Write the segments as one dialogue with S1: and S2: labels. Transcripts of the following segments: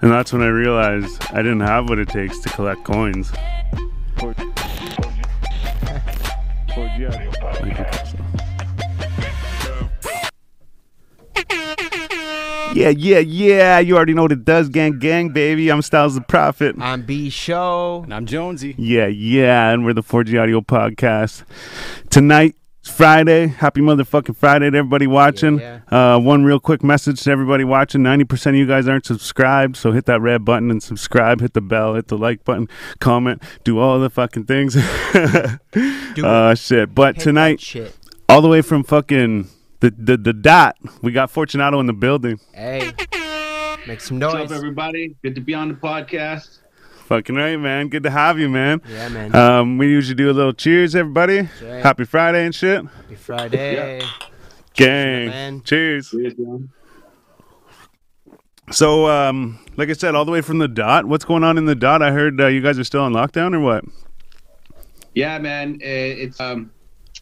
S1: And that's when I realized I didn't have what it takes to collect coins. Yeah, yeah, yeah. You already know what it does, gang, gang, baby. I'm Styles the Prophet.
S2: I'm B Show.
S3: And I'm Jonesy.
S1: Yeah, yeah. And we're the 4G Audio Podcast. Tonight, it's Friday. Happy motherfucking Friday to everybody watching.
S2: Yeah,
S1: Uh, one real quick message to everybody watching 90% of you guys aren't subscribed. So hit that red button and subscribe. Hit the bell. Hit the like button. Comment. Do all the fucking things.
S2: Do
S1: uh, shit. But
S2: Hit
S1: tonight,
S2: shit.
S1: all the way from fucking the, the, the dot, we got Fortunato in the building.
S2: Hey, make some noise.
S4: What's
S2: noise.
S4: up, everybody? Good to be on the podcast.
S1: Fucking right, man. Good to have you, man.
S2: Yeah, man.
S1: Um, we usually do a little cheers, everybody.
S2: right.
S1: Happy Friday and shit.
S2: Happy Friday.
S1: Gang.
S2: man.
S1: Cheers.
S4: Cheers, man.
S1: So, um, like I said, all the way from the dot. What's going on in the dot? I heard uh, you guys are still on lockdown or what?
S4: Yeah, man. It's um,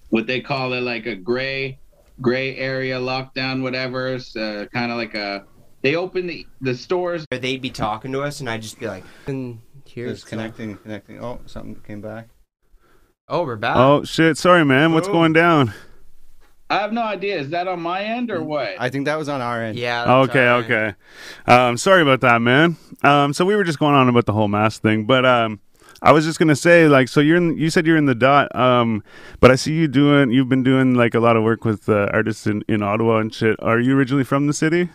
S4: what they call it, like a gray, gray area lockdown, whatever. It's uh, kind of like a. They open the the stores.
S2: Or they'd be talking to us, and I'd just be like, and here
S3: It's connecting, connecting. Oh, something came back.
S2: Oh, we're back.
S1: Oh shit! Sorry, man. What's
S3: Oh.
S1: going down?
S4: I have no idea. Is that on my end or what?
S3: I think that was on our end.
S2: yeah. that's
S1: Okay,
S2: all right.
S1: okay. Um, sorry about that, man. Um, so we were just going on about the whole mask thing, but um, I was just gonna say, like, so you're in. You said you're in the dot. Um, but I see you doing. You've been doing like a lot of work with uh, artists in, in Ottawa and shit. Are you originally from the city?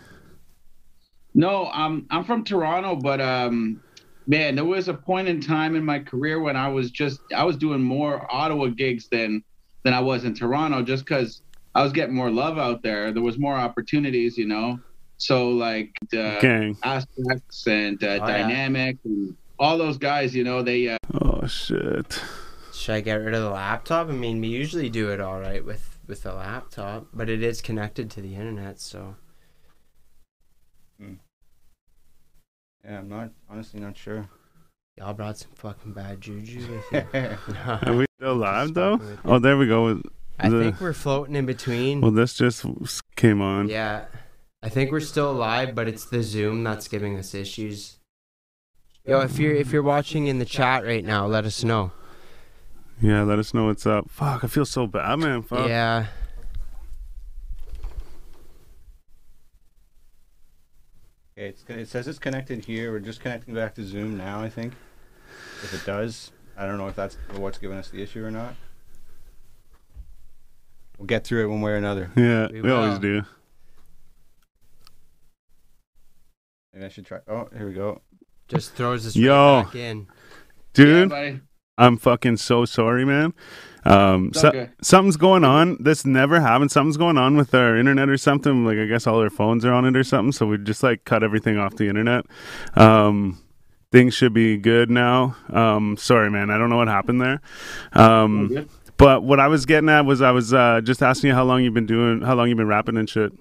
S4: No, I'm I'm from Toronto, but um, man, there was a point in time in my career when I was just I was doing more Ottawa gigs than than I was in Toronto, just because I was getting more love out there. There was more opportunities, you know. So like uh,
S1: Gang.
S4: aspects and uh,
S2: Oh, yeah.
S4: dynamic and all those guys, you know, they uh,
S1: Oh shit.
S2: Should I get rid of the laptop? I mean, we usually do it all right with with the laptop, but it is connected to the internet, so
S3: Yeah, I'm not honestly not sure.
S2: y'all brought some fucking bad juju with you.
S1: Are we still live though?
S2: fucking with you.
S1: Oh, there we go.
S2: I
S1: the-
S2: think we're floating in between.
S1: Well, this just came on.
S2: Yeah. I think we're still live, but it's the Zoom that's giving us issues. Yo, if you're if you're watching in the chat right now, let us know.
S1: Yeah, let us know what's up. Fuck, I feel so bad, man. Fuck.
S2: Yeah.
S3: Okay, it's, it says it's connected here. We're just connecting back to Zoom now. I think. If it does, I don't know if that's what's giving us the issue or not. We'll get through it one way or another.
S1: Yeah,
S2: We
S1: we, always do.
S3: Maybe I should try. Oh, here we go.
S2: Just throws us
S1: Yo.
S2: right back in.
S1: Dude,
S4: yeah, buddy.
S1: I'm fucking so sorry, man. Um, so,
S4: okay.
S1: something's going on. This never happened. Something's going on with our internet or something. Like I guess all our phones are on it or something. So we just like cut everything off the internet. Um, things should be good now. Um, sorry, man. I don't know what happened there. Um, but what I was getting at was I was uh, just asking you how long you've been doing, how long you've been rapping and shit.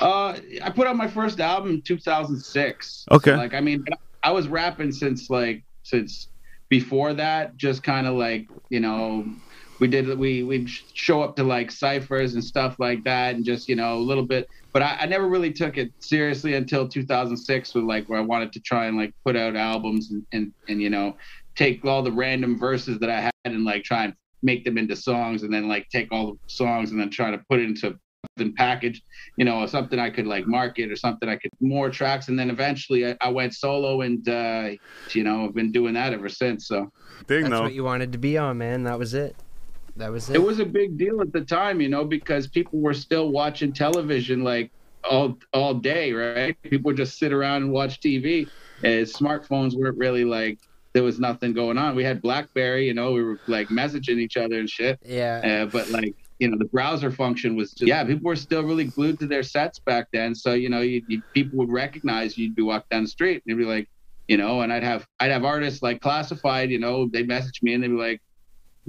S4: Uh, I put out my first album in 2006.
S1: Okay.
S4: So, like, I mean, I was rapping since like since before that. Just kind of like you know, we did we we show up to like ciphers and stuff like that, and just you know a little bit. But I, I never really took it seriously until 2006, with like where I wanted to try and like put out albums and and, and you know take all the random verses that I had and like try and make them into songs, and then like take all the songs and then try to put it into something package you know, something I could like market or something I could more tracks. And then eventually I, I went solo and, uh, you know, I've been doing that ever since. So
S1: Big
S2: That's
S1: no.
S2: what you wanted to be on, man. That was it. That was it.
S4: it was a big deal at the time, you know, because people were still watching television like all, all day, right? People would just sit around and watch TV. And smartphones weren't really like, there was nothing going on. We had Blackberry, you know, we were like messaging each other and shit.
S2: yeah.
S4: Uh, but like you know the browser function was just, yeah people were still really glued to their sets back then. So you know you, you, people would recognize you'd be walking down the street and they'd be like you know and i'd have i'd have artists like classified you know they message me and they'd be like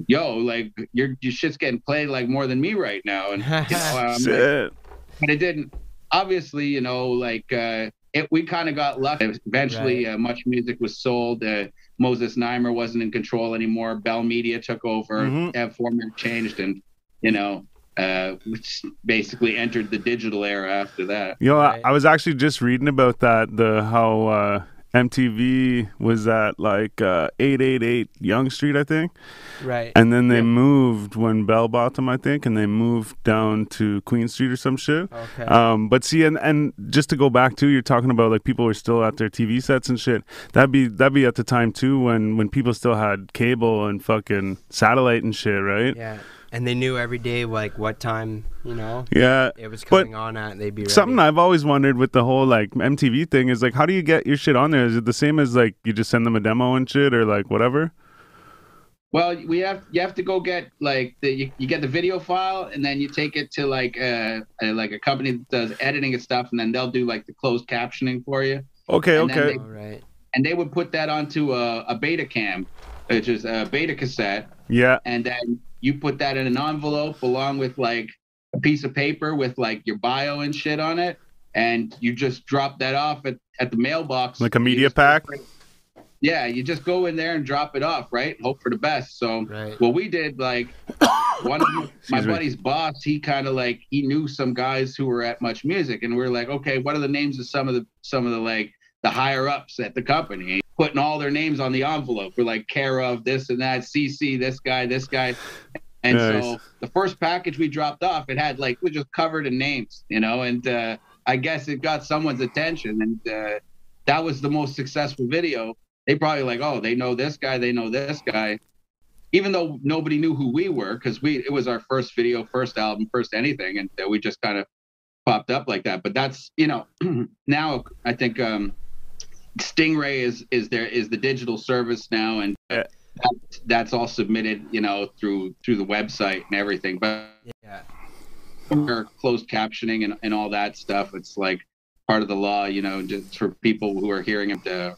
S4: yo like your your shit's getting played like more than me right now. And you know I'm like,
S1: Shit.
S4: but it didn't. Obviously you know like uh it, we kind of got lucky. Eventually uh, much music was sold. Uh, moses Znaimer wasn't in control anymore. Bell media took over.
S1: Mhm.
S4: that format changed and you know uh, which basically entered the digital era after that.
S1: You know,
S2: Right.
S1: I, I was actually just reading about that. The how uh, MTV was at like uh, eight eight eight Yonge Street, I think,
S2: Right.
S1: and then they
S4: Yeah.
S1: moved when Bell bought them, I think, and they moved down to Queen Street or some shit.
S2: Okay.
S1: Um, but see, and, and just to go back to, you're talking about like people were still at their TV sets and shit. That'd be that'd be at the time too when when people still had cable and fucking satellite and shit, right?
S2: yeah. And they knew every day like what time you know
S1: Yeah.
S2: it was
S1: But
S2: coming on at. and They'd be ready.
S1: Something I've always wondered with the whole like MTV thing is like, how do you get your shit on there? Is it the same as like you just send them a demo and shit, or like whatever?
S4: Well, we have you have to go get like the you, you get the video file and then you take it to like a, a like a company that does editing and stuff and then they'll do like the closed captioning for you
S1: Okay,
S4: And then
S1: okay.
S2: All right.
S4: and they would put that onto a, a beta cam, which is a beta cassette,
S1: yeah,
S4: and then you put that in an envelope along with like a piece of paper with like your bio and shit on it, and you just drop that off at, at the mailbox.
S1: Like a media
S4: just-
S1: pack?
S4: Yeah, you just go in there and drop it off, right? Hope for the best. So
S2: Right.
S4: what we did, like one of my
S1: Excuse me.
S4: buddy's boss, he kind of like he knew some guys who were at Much Music, and we are like, okay, what are the names of some of the some of the like the higher ups at the company? Putting all their names on the envelope. We're like care of this and that, CC, this guy, this guy. And so the first package we dropped off, it had like we just covered in names, you know, and uh, I guess it got someone's attention, and uh, that was the most successful video. They probably like, oh, they know this guy, they know this guy, even though nobody knew who we were because we it was our first video, first album, first anything, and uh, we just kind of popped up like that. But that's you know now I think um, Stingray is is there is the digital service now, and
S1: Yeah.
S4: that's, that's all submitted you know through through the website and everything. But
S2: Yeah.
S4: for closed captioning and, and all that stuff, it's like part of the law, you know, just for people who are hearing it. Uh,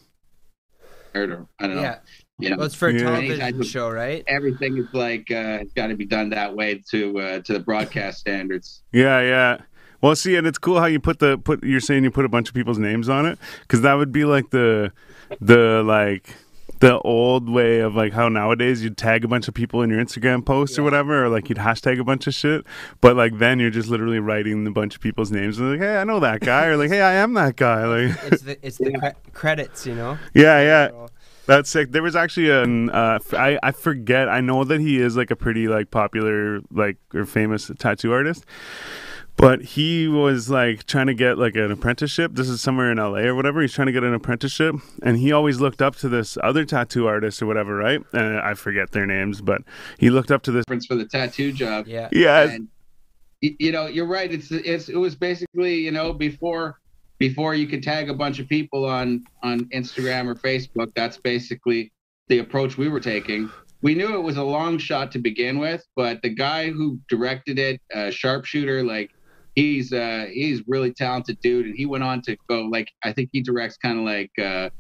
S4: or I don't know.
S2: Yeah.
S4: You know,
S2: Well, it's for a
S1: Yeah.
S2: television
S4: Anytime-
S2: show, right?
S4: everything is like uh, got to be done that way to uh, to the broadcast standards.
S1: Yeah, yeah. Well, see, and it's cool how you put the put. You're saying you put a bunch of people's names on it because that would be like the the like the old way of like how nowadays you'd tag a bunch of people in your Instagram post or whatever, or like you'd hashtag a bunch of shit. But like then you're just literally writing a bunch of people's names and like, hey, I know that guy, or like, hey, I am that guy. Like,
S2: It's the it's the cre- credits, you know.
S1: yeah, yeah. That's sick. There was actually an uh, I I forget. I know that he is like a pretty like popular like or famous tattoo artist, but he was like trying to get like an apprenticeship. This is somewhere in LA or whatever. He's trying to get an apprenticeship, and he always looked up to this other tattoo artist or whatever, right? And I forget their names, but he looked up to this.
S4: Difference for the tattoo job.
S2: Yeah.
S1: Yeah,
S4: And you know, you're right. It's it's it was basically you know before before you could tag a bunch of people on on Instagram or Facebook. That's basically the approach we were taking. We knew it was a long shot to begin with, but the guy who directed it, uh, sharpshooter, like he's uh he's really talented dude, and he went on to go like I think he directs kind of like uh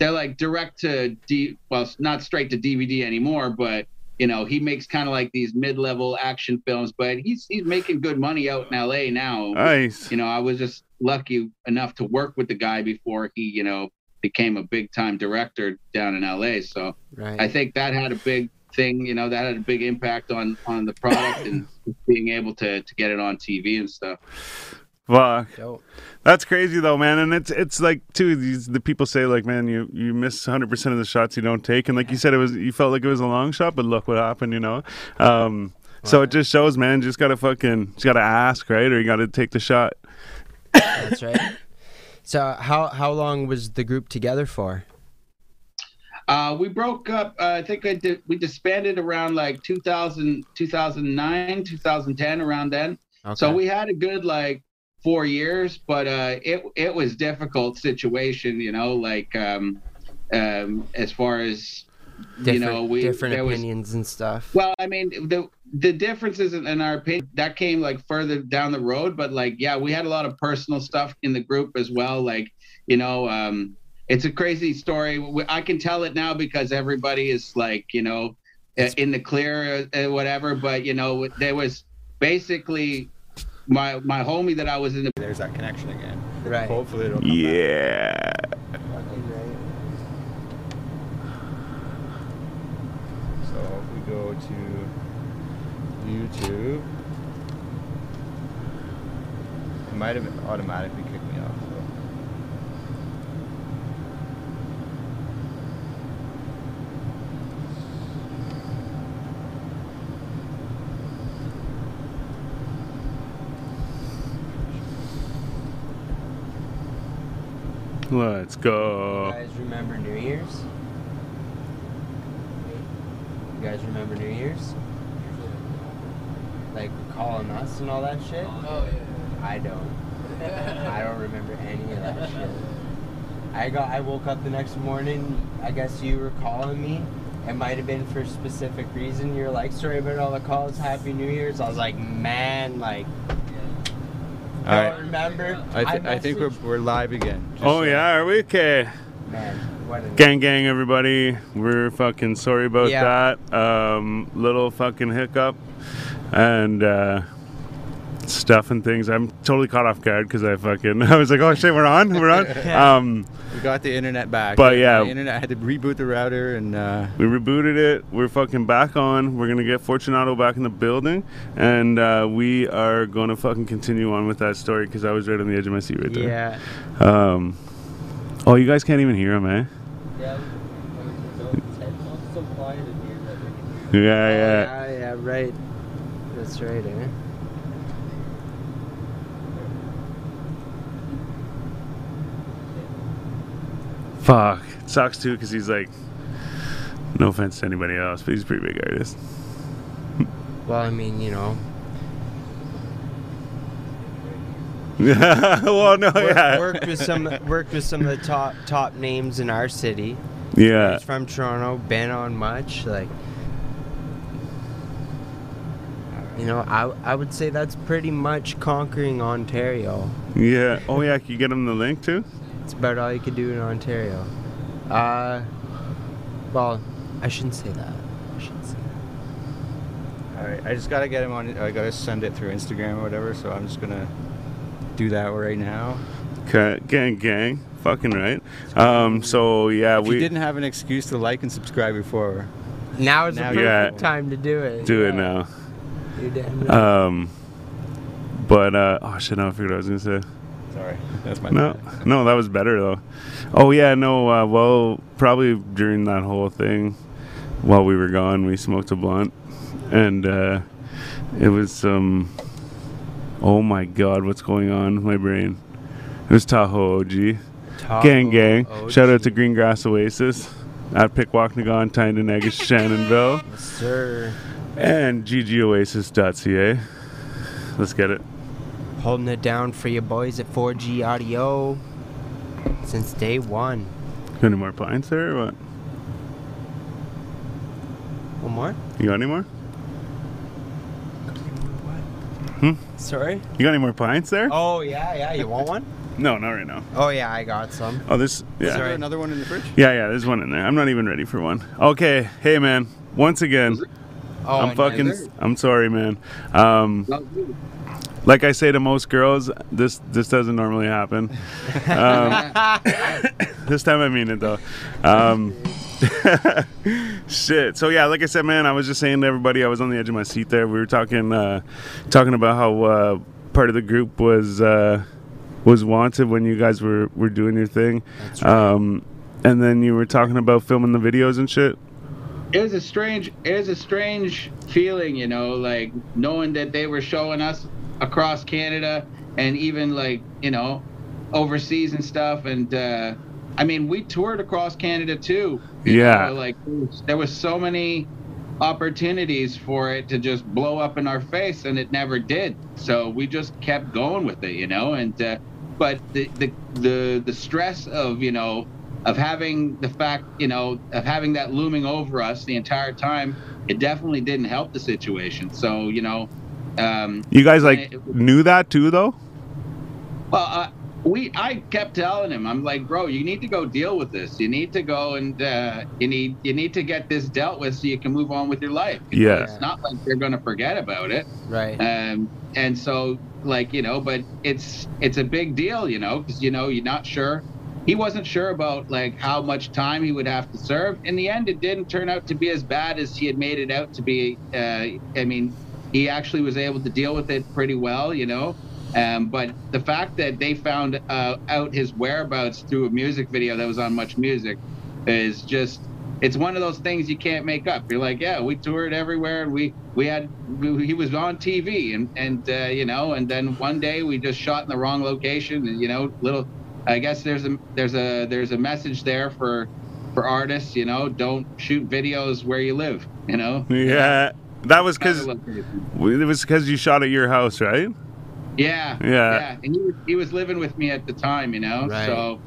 S4: they're like direct to D well not straight to DVD anymore, but you know he makes kind of like these mid-level action films, but he's he's making good money out in LA now.
S1: nice.
S4: You know, I was just lucky enough to work with the guy before he you know became a big-time director down in LA. So
S2: Right.
S4: I think that had a big thing. You know, that had a big impact on on the product and being able to to get it on TV and stuff.
S1: Fuck.
S2: Dope.
S1: That's crazy though, man. And it's it's like too these the people say like, man, you you miss 100 percent of the shots you don't take, and like you said, it was you felt like it was a long shot, but look what happened, you know. Um, so it just shows, man. You just gotta fucking just gotta ask, right, or you gotta take the shot.
S2: That's right. So how how long was the group together for?
S4: Uh, we broke up. Uh, I think I did, we disbanded around like 2000, 2009, 2010, around then.
S2: Okay.
S4: So we had a good like four years, but uh, it it was difficult situation, you know, like um, um, as far as
S2: different,
S4: you know, we
S2: different
S4: there was
S2: opinions and stuff.
S4: well, I mean, the the differences in, in our opinion that came like further down the road, but like, yeah, we had a lot of personal stuff in the group as well. Like, you know, um, it's a crazy story. I can tell it now because everybody is like, you know, uh, in the clear, uh, whatever. But you know, there was basically my my homie that I was in the
S3: There's that connection again.
S2: Right.
S3: Hopefully it'll come back.
S1: Yeah.
S3: So if we go to YouTube, It might have automatically kicked me off. So.
S1: Let's go.
S2: You guys remember New Year's? You guys remember New Year's? Like calling us and all that shit?
S5: Oh yeah.
S2: I don't. I don't remember any of that shit. I got. I woke up the next morning. I guess you were calling me. It might have been for a specific reason. You're like, sorry about all the calls. Happy New Year's. I was like, man, like,
S3: All
S2: remember.
S3: I, th- I think we're, we're live again. Just
S1: Oh
S3: so-
S1: yeah, are we okay?
S2: man.
S1: Gang, gang, everybody. We're fucking sorry about
S2: Yeah.
S1: that. Um, little fucking hiccup and uh, stuff and things. I'm totally caught off guard because I fucking I was like, oh shit, we're on, we're on. um,
S3: We got the internet back.
S1: But, yeah.
S3: the internet I had to reboot the router and uh,
S1: we rebooted it. We're fucking back on. We're gonna get Fortunato back in the building, and uh, we are gonna fucking continue on with that story because I was right on the edge of my seat right there.
S2: Yeah.
S1: Um, oh, you guys can't even hear him, eh?
S5: Yeah. It's so quiet in here that we can
S1: Yeah, yeah.
S2: yeah, yeah, right. That's right, eh?
S1: Fuck. It sucks too because he's like, no offense to anybody else, but he's a pretty big artist.
S2: Well, I mean, you know,
S1: well, no,
S2: work,
S1: yeah.
S2: worked with some worked with some of the top top names in our city.
S1: Yeah.
S2: He's from Toronto, been on much like. You know, I I would say that's pretty much conquering Ontario.
S1: Yeah. Oh, yeah. Can you get him the link too?
S2: It's about all you could do in Ontario. Uh, well, I shouldn't say that. I shouldn't say that.
S3: all right, I just gotta get him on. I gotta send it through Instagram or whatever. So I'm just gonna do that right now.
S1: Okay. Gang, gang. Fucking right. Um. So yeah,
S3: If
S1: we
S3: you didn't have an excuse to like and subscribe before,
S2: Now is
S3: Now
S2: the perfect
S1: Yeah.
S2: time to do it.
S1: do it now.
S2: You're damn right.
S1: Um. But uh. Oh shit! Now I figured what I was gonna say.
S3: Sorry, that's my
S1: No,
S3: bad.
S1: no, that was better though. Oh yeah, no. Uh, well, probably during that whole thing, while we were gone, we smoked a blunt, and uh, it was um. Oh my God, what's going on with my brain? It was Tahoe OG. gang, gang.
S2: Tahoe
S1: Shout out to
S2: OG.
S1: Green Grass Oasis at Pikwakanagan, Tyndon, Shannonville,
S2: Yes, sir.
S1: and ggoasis.ca. Let's get it.
S2: Holding it down for you boys at 4G Audio since day one.
S1: Any more pints there or what?
S2: One more?
S1: You got any more? Hmm?
S2: Sorry?
S1: You got any more pints there?
S2: Oh, yeah, yeah. You want one?
S1: No, not right now.
S2: Oh, yeah, I got some.
S1: Oh, this.
S3: Is
S1: Yeah.
S3: there another one in the fridge?
S1: Yeah, yeah. There's one in there. I'm not even ready for one. Okay. Hey, man. Once again,
S2: Oh,
S1: I'm fucking.
S2: then-
S1: I'm sorry, man. Um, like I say to most girls, this this doesn't normally happen. Um, this time I mean it though. Um, shit. So yeah, like I said, man, I was just saying to everybody, I was on the edge of my seat there. We were talking, uh, talking about how uh, part of the group was uh, was wanted when you guys were were doing your thing,
S2: right.
S1: um, and then you were talking about filming the videos and shit.
S4: it was a strange it was a strange feeling you know like knowing that they were showing us across canada and even like you know overseas and stuff and uh i mean we toured across canada too
S1: Yeah.
S4: know, like there was, so many opportunities for it to just blow up in our face and it never did so we just kept going with it you know and uh but the the the, the stress of you know of having the fact, you know, of having that looming over us the entire time, it definitely didn't help the situation. So, you know, um,
S1: You guys like
S4: it-
S1: knew that too, though.
S4: well, uh, we, I kept telling him, I'm like, bro, you need to go deal with this. You need to go and uh, you need, you need to get this dealt with so you can move on with your life. You know,
S1: Yeah.
S4: It's not like you're going to forget about it.
S2: Right.
S4: Um, and so, like, you know, but it's it's a big deal, you know, because you know you're not sure. He wasn't sure about like how much time he would have to serve. In the end, it didn't turn out to be as bad as he had made it out to be. Uh, I mean, he actually was able to deal with it pretty well, you know. Um, but the fact that they found uh, out his whereabouts through a music video that was on Much Music is just it's one of those things you can't make up. You're like, yeah, we toured everywhere, and we we had we, he was on TV, and and uh, you know, and then one day we just shot in the wrong location, and you know, little. I guess there's a there's a there's a message there for for artists, you know, don't shoot videos where you live, you know.
S1: Yeah, that was because it was because you shot at your house, right?
S4: yeah,
S1: Yeah.
S4: yeah. And he was, he was living with me at the time, you know.
S2: Right.
S4: So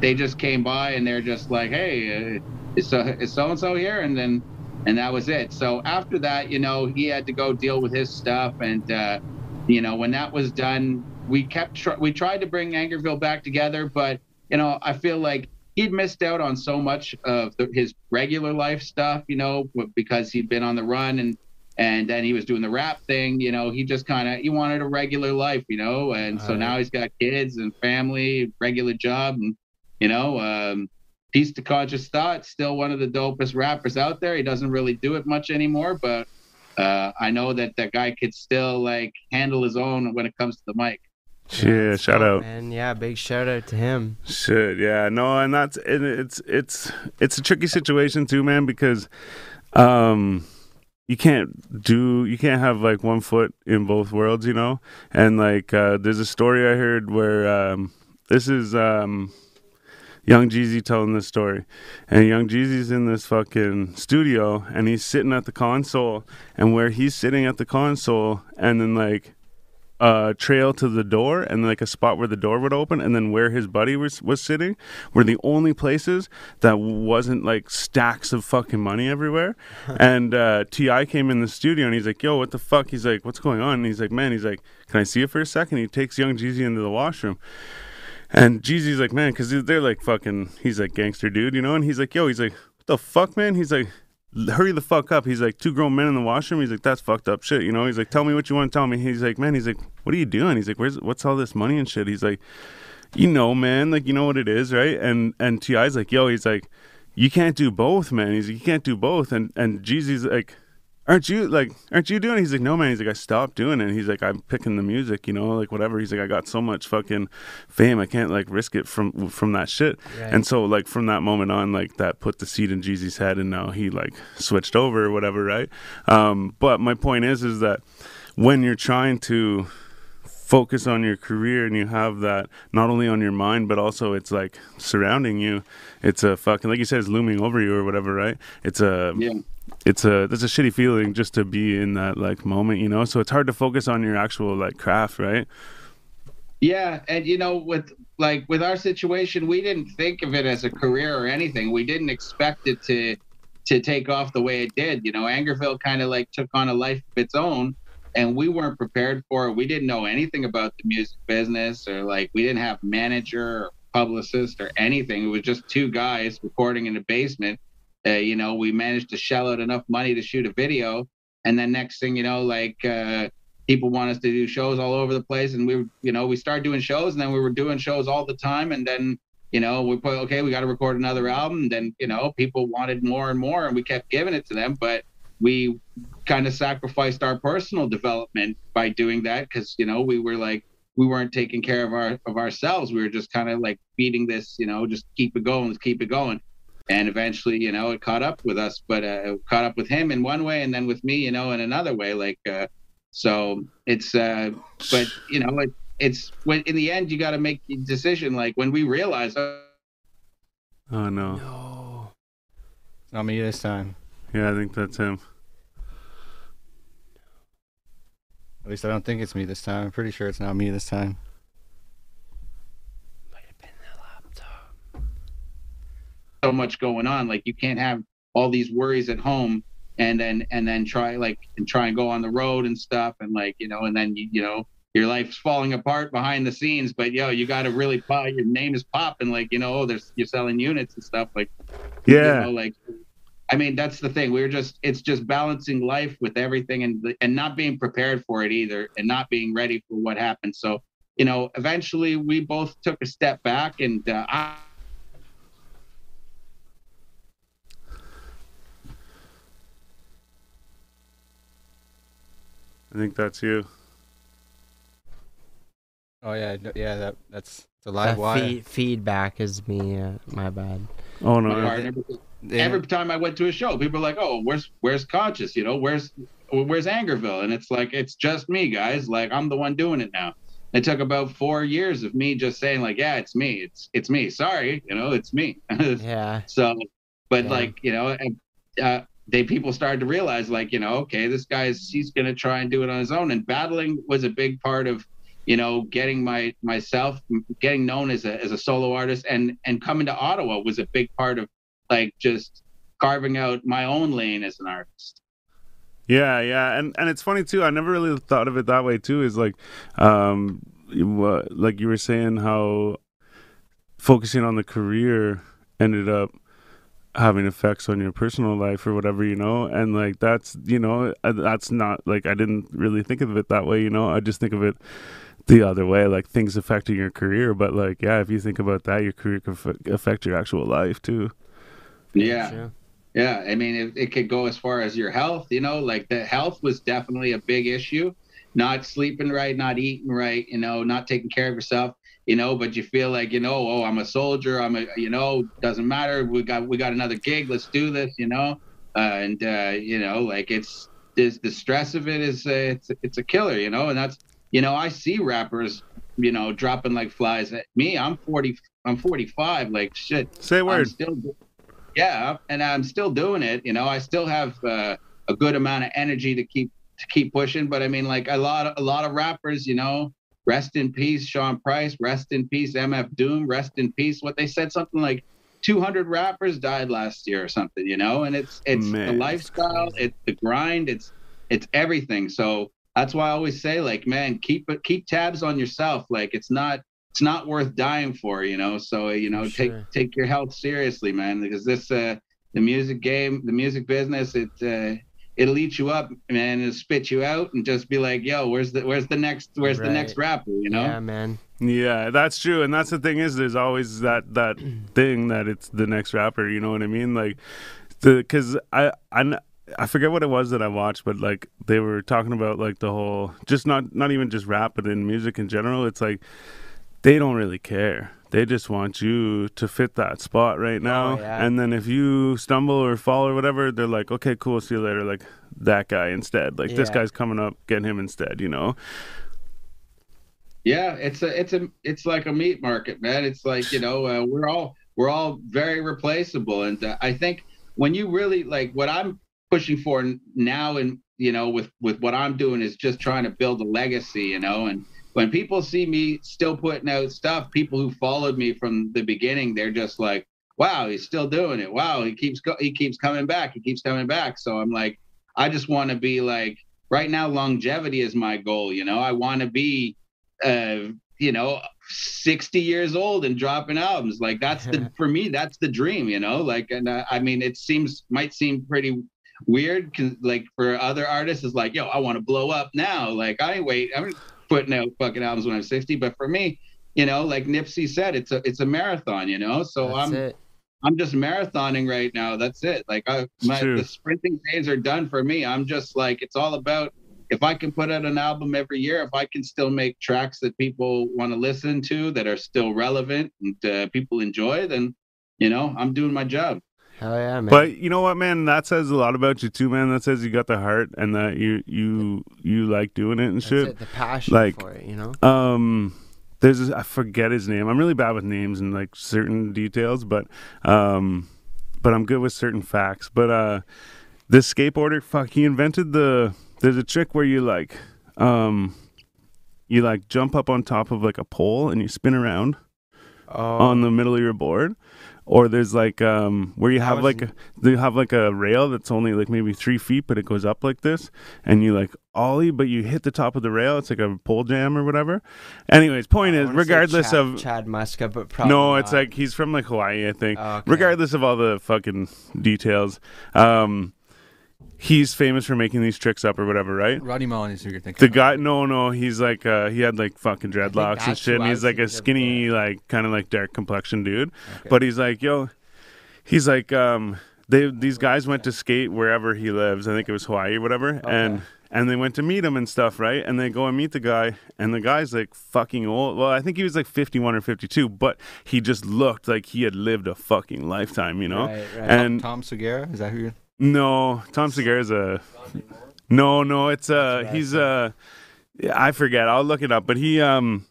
S4: they just came by and they're just like, "Hey, uh, is so so and so here?" And then and that was it. So after that, you know, he had to go deal with his stuff, and uh, you know, when that was done, we kept tr- we tried to bring Angerville back together, but you know, I feel like he'd missed out on so much of the, his regular life stuff, you know, because he'd been on the run and and then he was doing the rap thing, you know, he just kind of he wanted a regular life, you know, and so
S2: Right.
S4: now he's got kids and family, regular job, and you know, um, Peace to Conscious Thought, still one of the dopest rappers out there. He doesn't really do it much anymore, but uh, I know that that guy could still like handle his own when it comes to the mic.
S1: Yeah, shout out.
S2: And yeah, big shout out to him.
S1: Shit, yeah, no, and that's and it's it's it's a tricky situation too, man, because um you can't do you can't have like one foot in both worlds, you know. And like uh there's a story I heard where um this is um Young Jeezy telling this story. And Young Jeezy's in this fucking studio and he's sitting at the console and where he's sitting at the console and then like uh trail to the door and like a spot where the door would open and then where his buddy was was sitting were the only places that wasn't like stacks of fucking money everywhere. And uh T.I. came in the studio and he's like yo what the fuck? He's like what's going on? And he's like man he's like can i see you for a second? He takes young jeezy into the washroom. And Jeezy's like, man, because they're like fucking, he's like gangster dude, you know? And he's like, yo, he's like, what the fuck, man? He's like, hurry the fuck up. He's like, two grown men in the washroom. He's like, that's fucked up shit, you know? He's like, tell me what you want to tell me. He's like, man, he's like, what are you doing? He's like, where's, what's all this money and shit? He's like, you know, man, like, you know what it is, right? And, and T.I.'s like, yo, he's like, you can't do both, man. He's like, you can't do both. And, and Jeezy's like, aren't you like aren't you doing it? he's like no man he's like i stopped doing it he's like i'm picking the music you know like whatever he's like i got so much fucking fame i can't like risk it from from that shit
S2: Right.
S1: and so like from that moment on like that put the seed in jeezy's head and now he like switched over or whatever right um but my point is is that when you're trying to focus on your career and you have that not only on your mind but also it's like surrounding you it's a fucking like you said it's looming over you or whatever right it's a
S4: Yeah.
S1: It's a that's a shitty feeling just to be in that like moment you know so it's hard to focus on your actual like craft right
S4: Yeah, and you know, with like with our situation, we didn't think of it as a career or anything. We didn't expect it to to take off the way it did. You know, Angerville kind of like took on a life of its own, and we weren't prepared for it. We didn't know anything about the music business, or like we didn't have manager or publicist or anything. It was just two guys recording in a basement. Uh, you know, we managed to shell out enough money to shoot a video, and then next thing you know, like. Uh, people want us to do shows all over the place. And we you know we started doing shows and then we were doing shows all the time. And then you know we put okay we got to record another album. Then you know people wanted more and more and we kept giving it to them. But we kind of sacrificed our personal development by doing that because you know we were like we weren't taking care of our of ourselves. We were just kind of like feeding this you know just keep it going keep it going and eventually you know it caught up with us but uh, it caught up with him in one way and then with me you know in another way like uh so it's uh but you know it, it's when in the end you got to make the decision like when we realized uh,
S1: oh no
S2: No.
S3: Not me this time.
S1: yeah i think that's him
S3: At least I don't think it's me this time. I'm pretty sure it's not me this time.
S2: Might have been the laptop.
S4: So much going on. Like you can't have all these worries at home and then and then try like and try and go on the road and stuff and like you know and then you, you know your life's falling apart behind the scenes but yo you got to really pop your name is popping like you know oh there's you're selling units and stuff like
S1: yeah.
S4: you know, like i mean that's the thing. We're just it's just balancing life with everything and and not being prepared for it either and not being ready for what happened. So you know eventually we both took a step back and uh, I,
S1: i think that's you
S3: Oh yeah, yeah. That that's it's a live wire.
S2: feed, feedback is me. Uh, my bad.
S1: Oh no.
S4: partner,
S3: Yeah.
S4: every time I went to a show, people were like, "Oh, where's where's conscious? You know, where's where's Angerville?" And it's like, it's just me, guys. Like I'm the one doing it now. It took about four years of me just saying, like, "Yeah, it's me. It's it's me. Sorry, you know, it's me."
S2: Yeah.
S4: so, but
S2: Yeah.
S4: like you know, and, uh, they people started to realize, like, you know, okay, this guy's he's gonna try and do it on his own. And battling was a big part of you know getting my myself getting known as a as a solo artist and and coming to ottawa was a big part of like just carving out my own lane as an artist
S1: Yeah, yeah, and and it's funny too. I never really thought of it that way too. Is like, um, like you were saying how focusing on the career ended up having effects on your personal life or whatever, you know. And like that's you know uh, that's not like I didn't really think of it that way, you know. I just think of it the other way, like things affecting your career. But like, yeah, if you think about that, your career could affect- affect your actual life too.
S4: yeah
S2: Sure.
S4: yeah i mean it, it could go as far as your health you know like the health was definitely a big issue not sleeping right not eating right you know not taking care of yourself you know but you feel like you know oh i'm a soldier i'm a you know doesn't matter we got we got another gig let's do this you know uh, and uh, you know like it's this the stress of it is uh, it's it's a killer you know and that's you know i see rappers you know dropping like flies at me i'm 40 i'm 45 like shit
S1: Say word.
S4: still, yeah, and I'm still doing it. You know, I still have uh, a good amount of energy to keep to keep pushing. But I mean, like a lot of a lot of rappers, you know, rest in peace, Sean Price, rest in peace, MF Doom, rest in peace. What they said something like 200 rappers died last year or something. You know, and it's it's the lifestyle, it's the grind, it's it's everything. So that's why I always say, like, man, keep keep tabs on yourself. Like, it's not it's not worth dying for, you know. So you know,
S2: Sure.
S4: take take your health seriously, man, because this uh the music game, the music business, it uh it'll eat you up, man, it'll spit you out and just be like, yo, where's the where's the next where's the next rapper, you know?
S2: Yeah, man.
S1: Yeah, that's true, and that's the thing is, there's always that that thing that it's the next rapper. You know what I mean? Like, the because I I I forget what it was that I watched, but like they were talking about like the whole just not not even just rap, but in music in general. It's like they don't really care. They just want you to fit that spot right now.
S2: yeah.
S1: And then if you stumble or fall or whatever, they're like, okay, cool, see you later. Like that guy instead. Like this guy's coming up, get him instead. You know?
S4: Yeah, it's a it's a it's like a meat market, man. It's like you know uh, we're all we're all very replaceable, and uh, I think when you really like what I'm pushing for now, and you know with with what I'm doing is just trying to build a legacy, you know, and when people see me still putting out stuff, people who followed me from the beginning, they're just like, wow, he's still doing it. Wow, he keeps go- he keeps coming back. He keeps coming back. So I'm like, I just want to be like right now. Longevity is my goal. You know, I want to be uh you know 60 years old and dropping albums like that's the for me that's the dream you know like and uh, i mean it seems might seem pretty weird like for other artists it's like yo i want to blow up now like i wait i'm putting out fucking albums when i'm 60 but for me you know like nipsey said it's a it's a marathon you know? So
S2: That's
S4: i'm
S2: it.
S4: i'm just marathoning right now. That's it. Like i my the sprinting days are done for me. I'm just like it's all about if I can put out an album every year, if I can still make tracks that people want to listen to that are still relevant and uh, people enjoy, then you know I'm doing my job.
S2: Hell yeah, man.
S1: But you know what, man? That says a lot about you too, man. That says you got the heart and that you you you like doing it and
S2: That's
S1: shit.
S2: it, the passion
S1: Like-
S2: for it, you know.
S1: Um, there's this- I forget his name. I'm really bad with names and like certain details, but um, but I'm good with certain facts. But uh, this skateboarder, fuck, he invented the. There's a trick where you like, um, you like jump up on top of like a pole and you spin around
S2: Oh,
S1: on the middle of your board or there's like um where you have like a, they have like a rail that's only like maybe three feet but it goes up like this and you like ollie but you hit the top of the rail it's like a pole jam or whatever anyways point is regardless
S2: Chad,
S1: of
S2: Chad Muska, but probably
S1: no it's
S2: not.
S1: like he's from like hawaii i think
S2: Oh, okay.
S1: regardless of all the fucking details um he's famous for making these tricks up or whatever right
S3: Roddy Mullen is who you're thinking.
S1: the
S3: of.
S1: guy, no, no, he's like, uh, he had like fucking dreadlocks and shit, and he's like a skinny, like kind of like dark complexion dude.
S3: Okay.
S1: But he's like, yo, he's like, um, they these guys went to skate wherever he lives. I think it was Hawaii or whatever, and and they went to meet him and stuff, right? And they go and meet the guy, and the guy's like fucking old. Well, I think he was like 51 or 52, but he just looked like he had lived a fucking lifetime, you know?
S2: Right, right.
S1: And
S3: Tom Segura, is that who you're?
S1: No, Tom Segura's a no, no. It's uh, he's uh, I forget. I'll look it up. But he um,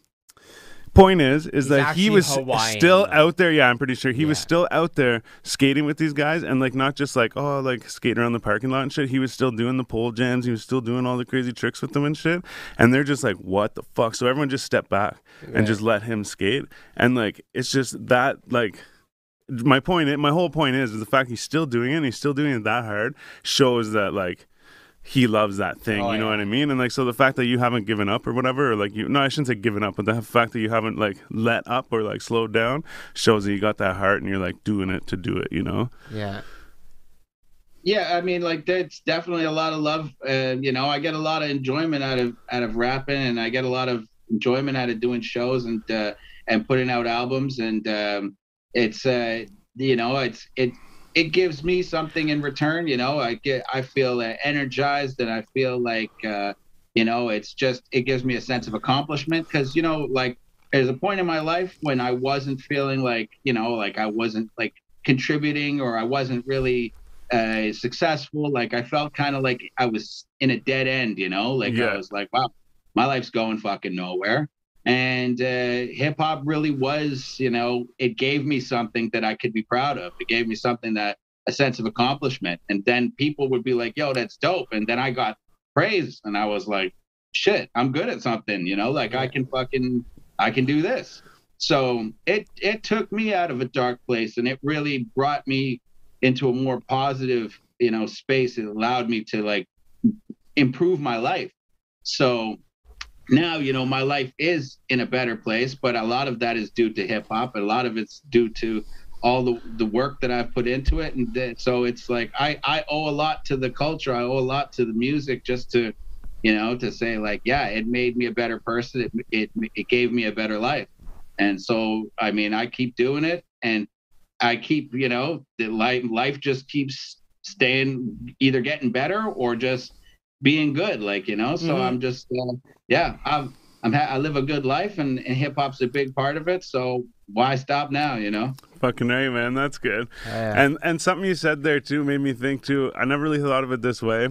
S1: point is, is
S2: He's
S1: that he
S2: actually
S1: was
S2: Hawaiian,
S1: still
S2: though.
S1: out there. Yeah, I'm pretty sure he was
S2: Yeah.
S1: still out there skating with these guys, and like not just like oh, like skating around the parking lot and shit. He was still doing the pole jams. He was still doing all the crazy tricks with them and shit. And they're just like, what the fuck? So everyone just stepped back and just let him skate. And like, it's just that like my point my whole point is, is the fact he's still doing it and he's still doing it that hard shows that like he loves that thing
S2: Oh,
S1: you know
S2: yeah.
S1: what i mean and like so the fact that you haven't given up or whatever or like you no i shouldn't say given up but the fact that you haven't like let up or like slowed down shows that you got that heart and you're like doing it to do it you know
S2: Yeah.
S4: Yeah, I mean, like that's definitely a lot of love. Uh, you know, I get a lot of enjoyment out of out of rapping, and I get a lot of enjoyment out of doing shows and uh, and putting out albums. And um, it's uh, you know, it's it it gives me something in return. You know, I get I feel uh, energized, and I feel like uh, you know, it's just it gives me a sense of accomplishment because you know, like there's a point in my life when I wasn't feeling like you know, like I wasn't like contributing or I wasn't really uh, successful. Like I felt kind of like I was in a dead end, you know. Like
S1: Yeah.
S4: I was like, wow, my life's going fucking nowhere. And uh, hip hop really was, you know, it gave me something that I could be proud of. It gave me something that a sense of accomplishment. And then people would be like, yo, that's dope. And then I got praise, and I was like, shit, I'm good at something, you know. Like I can fucking, I can do this. So it it took me out of a dark place, and it really brought me into a more positive you know space it allowed me to like improve my life so now you know my life is in a better place but a lot of that is due to hip hop a lot of it's due to all the the work that I've put into it. And that, so it's like I I owe a lot to the culture. I owe a lot to the music just to you know to say like yeah it made me a better person. It it, it gave me a better life. And so I mean I keep doing it and I keep, you know, the life life just keeps staying either getting better or just being good, like you know. So
S1: Mhm.
S4: I'm just, uh, yeah, I'm, I'm ha- I live a good life, and, and hip hop's a big part of it. So why stop now, you know?
S1: fucking right man that's good
S2: Yeah.
S1: And and something you said there too made me think too. I never really thought of it this way,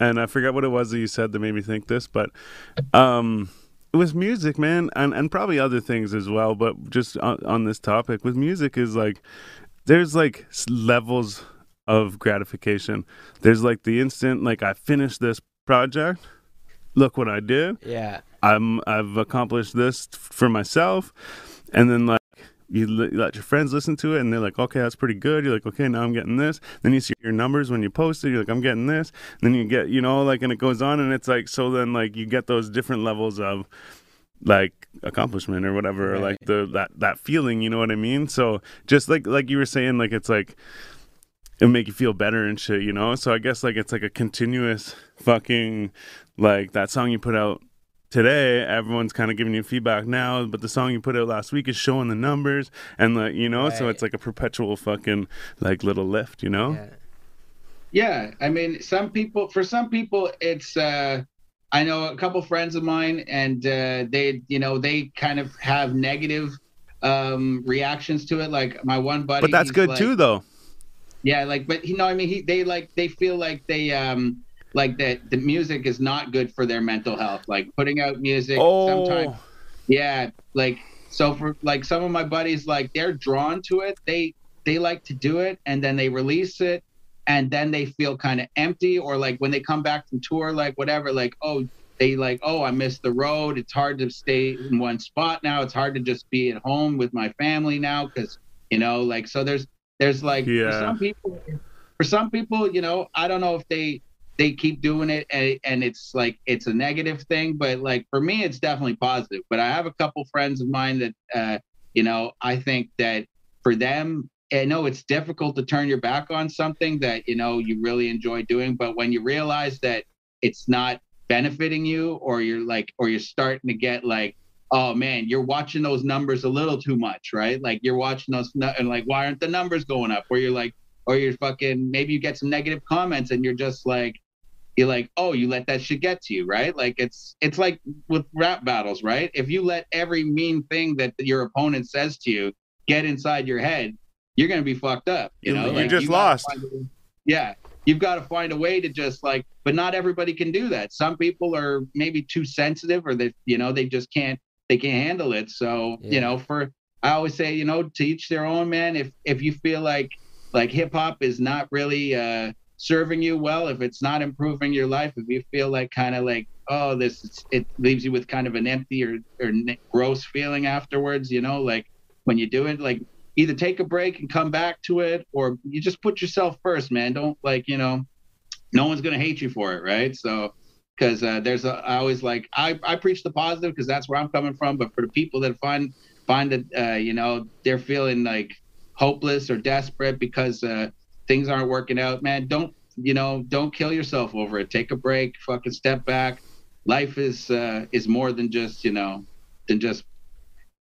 S1: and I forget what it was that you said that made me think this, but um, with music, man, and and probably other things as well. But just on, on this topic, with music is like there's like levels of gratification. There's like the instant, like I finished this project. Look what I did.
S2: yeah.
S1: I'm I've accomplished this for myself, and then like you let your friends listen to it, and they're like, okay, that's pretty good. You're like, okay, now I'm getting this. Then you see your numbers when you post it. You're like, I'm getting this. Then you get, you know, like, and it goes on, and it's like, so then like you get those different levels of like accomplishment or whatever, or like the that that feeling. You know what I mean? So just like like you were saying, like it's like it make you feel better and shit, you know? So I guess like it's like a continuous fucking like that song you put out today, everyone's kind of giving you feedback now, but the song you put out last week is showing the numbers and like you know, so it's like a perpetual fucking like little lift, you know?
S2: yeah.
S4: Yeah, I mean, some people for some people it's uh I know a couple friends of mine and uh they you know, they kind of have negative um reactions to it like my one buddy
S1: But that's good
S4: like-
S1: too though.
S4: Yeah, like but you know I mean he they like they feel like they um like that the music is not good for their mental health like putting out music sometimes
S1: Oh,
S4: yeah, like so for like some of my buddies, like they're drawn to it. They they like to do it, and then they release it, and then they feel kind of empty, or like when they come back from tour, like whatever, like oh they like oh I missed the road. It's hard to stay in one spot now. It's hard to just be at home with my family now because you know like so there's there's like for some people for some people you know I don't know if they they keep doing it and, and it's like it's a negative thing but like for me it's definitely positive. But i have a couple friends of mine that uh you know i think that for them i know it's difficult to turn your back on something that you know you really enjoy doing but when you realize that it's not benefiting you or you're like or you're starting to get like oh man you're watching those numbers a little too much right like you're watching those and like why aren't the numbers going up or you're like or you're fucking maybe you get some negative comments and you're just like you're like, oh, you let that shit get to you, right? Like it's it's like with rap battles, right? If you let every mean thing that your opponent says to you get inside your head, you're gonna be fucked up. You
S1: You-
S4: know,
S1: you
S4: Like,
S1: just
S4: gotta
S1: lost.
S4: a- Yeah, you've got to find a way to just like, but not everybody can do that. Some people are maybe too sensitive, or they, you know, they just can't they can't handle it. So
S2: Yeah.
S4: you know, for I always say, you know, to each their own, man. If if you feel like like hip hop is not really uh serving you well, if it's not improving your life, if you feel like kind of like, oh, this is, it leaves you with kind of an empty or or gross feeling afterwards, you know, like when you do it, like either take a break and come back to it, or you just put yourself first, man. Don't like, you know, no one's gonna hate you for it, right? So. Because uh, there's a, I always like I, I preach the positive because that's where I'm coming from. But for the people that find find that uh, you know they're feeling like hopeless or desperate because uh, things aren't working out, man, don't you know? Don't kill yourself over it. Take a break. Fucking step back. Life is uh, is more than just you know than just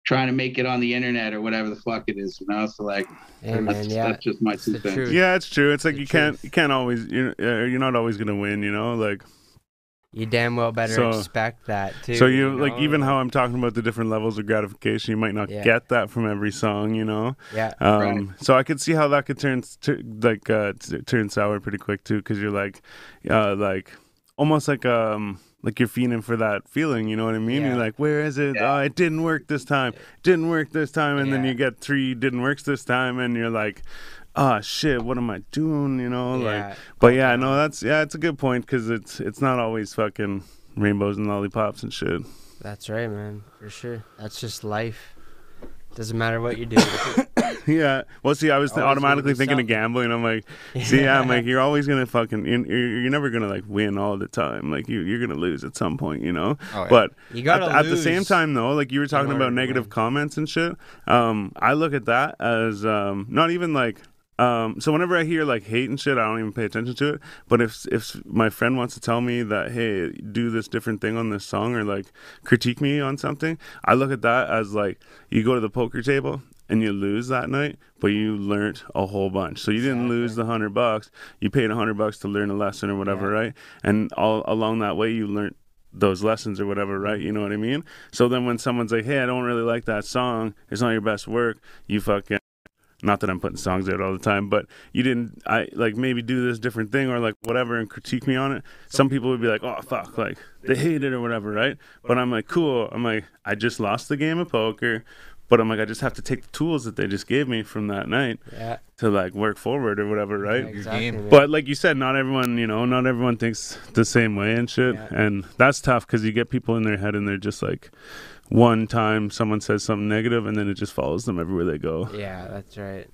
S4: trying to make it on the internet or whatever the fuck it is. You know, so like
S2: Hey man, yeah.
S4: that's just my
S2: It's
S4: two cents.
S1: Yeah, it's true. It's like
S2: The
S1: you can't
S2: truth.
S1: you can't always you're uh, you're not always gonna win. You know, like
S2: You damn well better
S1: So-
S2: expect that too.
S1: so you like
S2: know?
S1: even how I'm talking about the different levels of gratification, you might not
S2: Yeah.
S1: get that from every song. You know.
S2: yeah,
S1: Um,
S4: Right.
S1: So I could see how that could turn t- like uh, t- turn sour pretty quick too, because you're like, uh, like almost like um like you're fiending for that feeling. You know what I mean?
S2: Yeah.
S1: You're like, where is it?
S4: Yeah.
S1: Oh, it didn't work this time. Didn't work this time, and then you get three didn't works this time, and you're like. Ah shit! What am I doing? You know,
S2: Yeah.
S1: like, but yeah, no, that's yeah, it's a good point because it's it's not always fucking rainbows and lollipops and shit.
S2: that's right, man, for sure. That's just life. Doesn't matter what you do.
S1: yeah. Well, see, I was
S2: gonna
S1: automatically thinking of gambling. I'm like, see, yeah, I'm like, you're always gonna fucking, you're, you're never gonna like win all the time. Like you, you're gonna lose at some point, you know.
S3: Oh, yeah.
S1: But
S2: You
S1: at, at the same time, though, like you were talking about negative
S2: win.
S1: comments and shit. Um, I look at that as um, not even like. Um, so whenever I hear like hate and shit, I don't even pay attention to it. But if if my friend wants to tell me that, hey, do this different thing on this song or like critique me on something, I look at that as like you go to the poker table and you lose that night, but you learned a whole bunch. So you didn't lose the hundred bucks. You paid a hundred bucks to learn a lesson or whatever,
S2: Yeah.
S1: right? And all along that way, you learned those lessons or whatever, right? You know what I mean? So then when someone's like, "Hey, I don't really like that song. It's not your best work," you fucking not that I'm putting songs out all the time, but you didn't I like maybe do this different thing or like whatever and critique me on it. Some people would be like, "Oh fuck," like they hate it or whatever, right? But I'm like, "Cool." I'm like, "I just lost the game of poker." But I'm like, I just have to take the tools that they just gave me from that night
S2: yeah,
S1: to like work forward or whatever, right?
S2: exactly,
S1: But like you said, not everyone, you know, not everyone thinks the same way and shit.
S2: Yeah.
S1: And that's tough because you get people in their head and they're just like, one time someone says something negative and then it just follows them everywhere they go.
S2: yeah, that's right.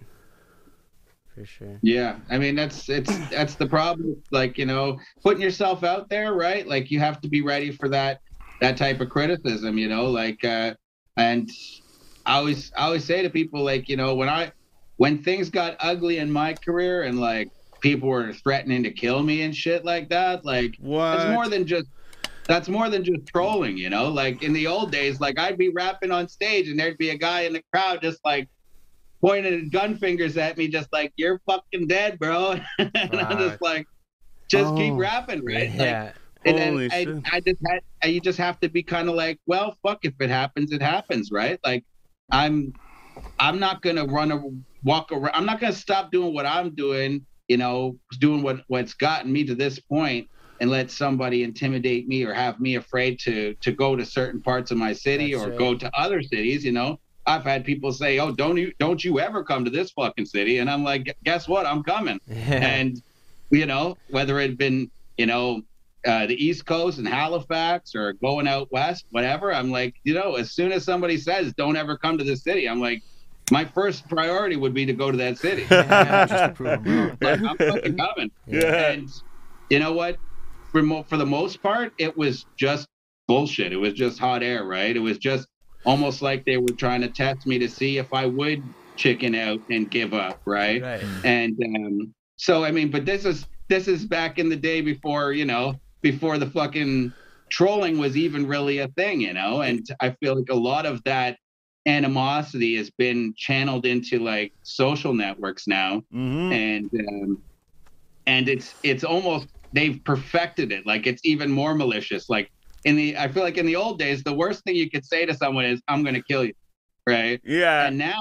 S2: For sure.
S4: Yeah, I mean that's it's that's the problem. Like you know, putting yourself out there, right? Like you have to be ready for that that type of criticism. You know, like uh, and I always I always say to people like you know when I when things got ugly in my career and like people were threatening to kill me and shit like that, like
S1: What?
S4: it's more than just that's more than just trolling, you know. Like in the old days, like I'd be rapping on stage and there'd be a guy in the crowd just like pointing gun fingers at me, just like you're fucking dead, bro. and I'm just like, just keep
S1: Oh.
S4: rapping, right?
S2: yeah.
S4: Like, and then I. I just had I- you just have to be kind of like, well, fuck if it happens, it happens, right? Like I'm I'm not gonna run a walk around. I'm not gonna stop doing what I'm doing. You know, doing what what's gotten me to this point, and let somebody intimidate me or have me afraid to to go to certain parts of my city
S2: That's
S4: or
S2: right.
S4: go to other cities. You know, I've had people say, "Oh, don't you don't you ever come to this fucking city?" And I'm like, "Guess what? I'm coming." and you know whether it had been you know uh, the east coast and halifax or going out west whatever i'm like you know as soon as somebody says don't ever come to this city i'm like my first priority would be to go to that city.
S3: Just to prove 'em
S4: like, i'm fucking coming.
S1: Yeah.
S4: and you know what? For, mo- for the most part it was just bullshit. It was just hot air right? It was just almost like they were trying to test me to see if i would chicken out and give up right?
S2: Right.
S4: and um, so I mean, but this is this is back in the day before you know before the fucking trolling was even really a thing, you know. And I feel like a lot of that animosity has been channeled into like social networks now,
S1: Mhm.
S4: and um, and it's it's almost they've perfected it. Like it's even more malicious. Like in the I feel like in the old days, the worst thing you could say to someone is "I'm going to kill you," right?
S1: Yeah.
S4: and now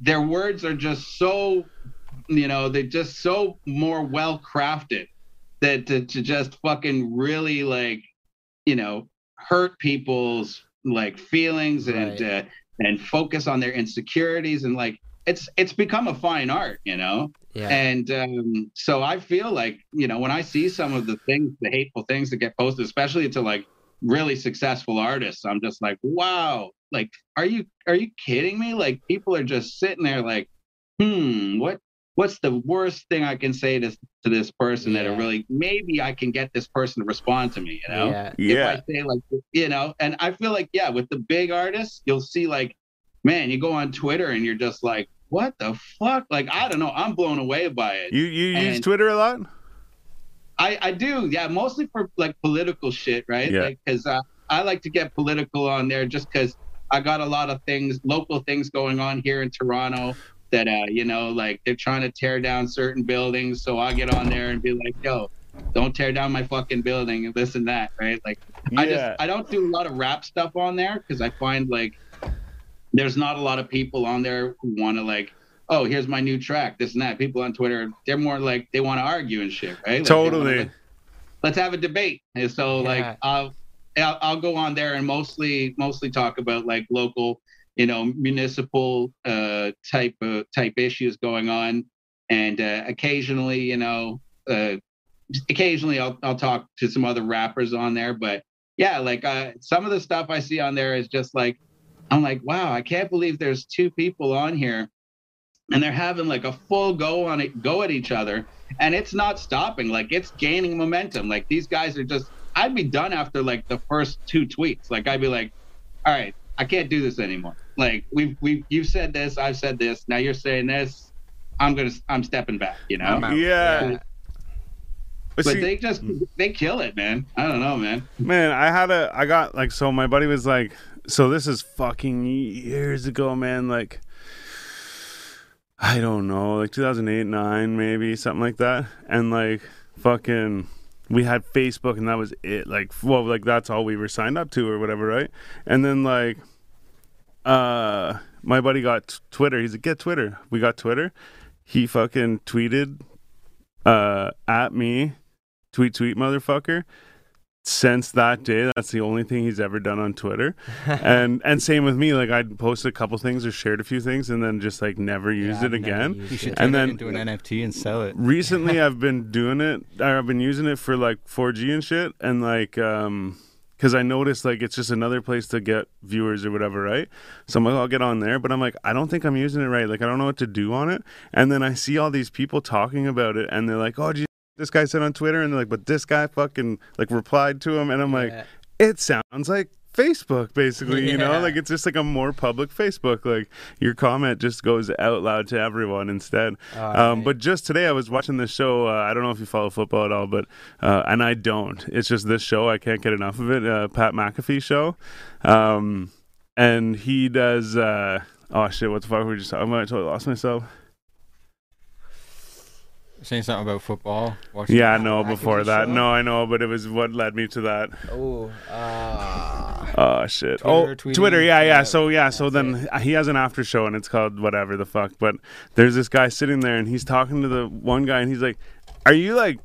S4: their words are just so you know they're just so more well crafted that to, to just fucking really like you know hurt people's like feelings and uh, and focus on their insecurities and like it's it's become a fine art you know
S2: Yeah.
S4: and um, so I feel like, you know, when I see some of the things, the hateful things that get posted, especially to like really successful artists, I'm just like, wow, like, are you are you kidding me? Like people are just sitting there like, hmm, what what's the worst thing I can say to to this person that
S2: Yeah.
S4: it really maybe I can get this person to respond to me, you know?
S2: Yeah.
S4: if
S1: Yeah.
S4: I say like you know, and I feel like yeah, with the big artists, you'll see like, man, you go on Twitter and you're just like, what the fuck? Like I don't know, I'm blown away by it.
S1: You you use Twitter a lot?
S4: I I do, yeah, mostly for like political shit, right?
S1: Yeah.
S4: Like because uh, I like to get political on there just because I got a lot of things, local things going on here in Toronto that uh you know like they're trying to tear down certain buildings, so I get on there and be like, yo. Don't tear down my fucking building and this and that, right? Like I just I don't do a lot of rap stuff on there because I find like there's not a lot of people on there who want to like, oh, here's my new track, this and that. People on Twitter, they're more like they want to argue and shit, right? Like, they wanna,
S1: Totally.
S4: like, let's have a debate. And so
S2: Yeah.
S4: like I'll, I'll I'll go on there and mostly mostly talk about like local, you know, municipal uh type of type issues going on, and uh, occasionally, you know, uh, occasionally I'll I'll talk to some other rappers on there, but yeah, like uh, some of the stuff I see on there is just like I'm like, wow, I can't believe there's two people on here and they're having like a full go on it, go at each other, and it's not stopping. Like it's gaining momentum. Like these guys are just. I'd be done after like the first two tweets. Like I'd be like, all right, I can't do this anymore. Like we've we you've said this, I've said this. Now you're saying this. I'm gonna I'm stepping back. You know.
S2: I'm.
S1: Yeah. But
S4: But
S1: see-
S4: they just they kill it, man. I don't know, man.
S1: Man, I had a, I got like, so my buddy was like, so this is fucking years ago, man. Like, I don't know, like 2008, 9, maybe something like that. And like, fucking, we had Facebook and that was it. Like, well, like that's all we were signed up to or whatever, right? And then like, uh, my buddy got Twitter. He's like, get Twitter. We got Twitter. He fucking tweeted, uh, at me, tweet, tweet, motherfucker since that day that's the only thing he's ever done on twitter and and same with me like i'd posted a couple things or shared a few things and then just like never used
S2: Yeah,
S1: it
S2: I've never
S1: again
S2: used
S3: You should
S2: it.
S3: turn
S1: And
S3: it
S1: then-
S3: do an NFT and sell it.
S1: recently i've been doing it or i've been using it for like 4g and shit and like um because i noticed like it's just another place to get viewers or whatever right? So i'm like i'll get on there but i'm like i don't think i'm using it right. Like i don't know what to do on it. And then i see all these people talking about it and they're like oh this guy said on twitter? And they're like but this guy fucking like replied to him and i'm like it sounds like Facebook, basically. You know, like it's just like a more public Facebook. Like your comment just goes out loud to everyone instead. um, but just today, I was watching this show. Uh, I don't know if you follow football at all, but uh, and I don't. It's just this show. I can't get enough of it. Uh, Pat McAfee show, um, and he does. Uh, oh shit! What the fuck were we just talking about? I totally lost myself.
S3: Saying something about football. Watching
S1: Yeah, I
S2: Pat
S1: know. Before that,
S2: show?
S1: no, I know, but it was what led me to that.
S2: Oh, uh,
S1: Oh shit!
S2: Twitter,
S1: oh,
S2: tweeting,
S1: Twitter. Yeah, yeah.
S2: yeah,
S1: So yeah, so
S2: that's
S1: then he has an after show and it's called whatever the fuck. But there's this guy sitting there and he's talking to the one guy and he's like, "Are you like?"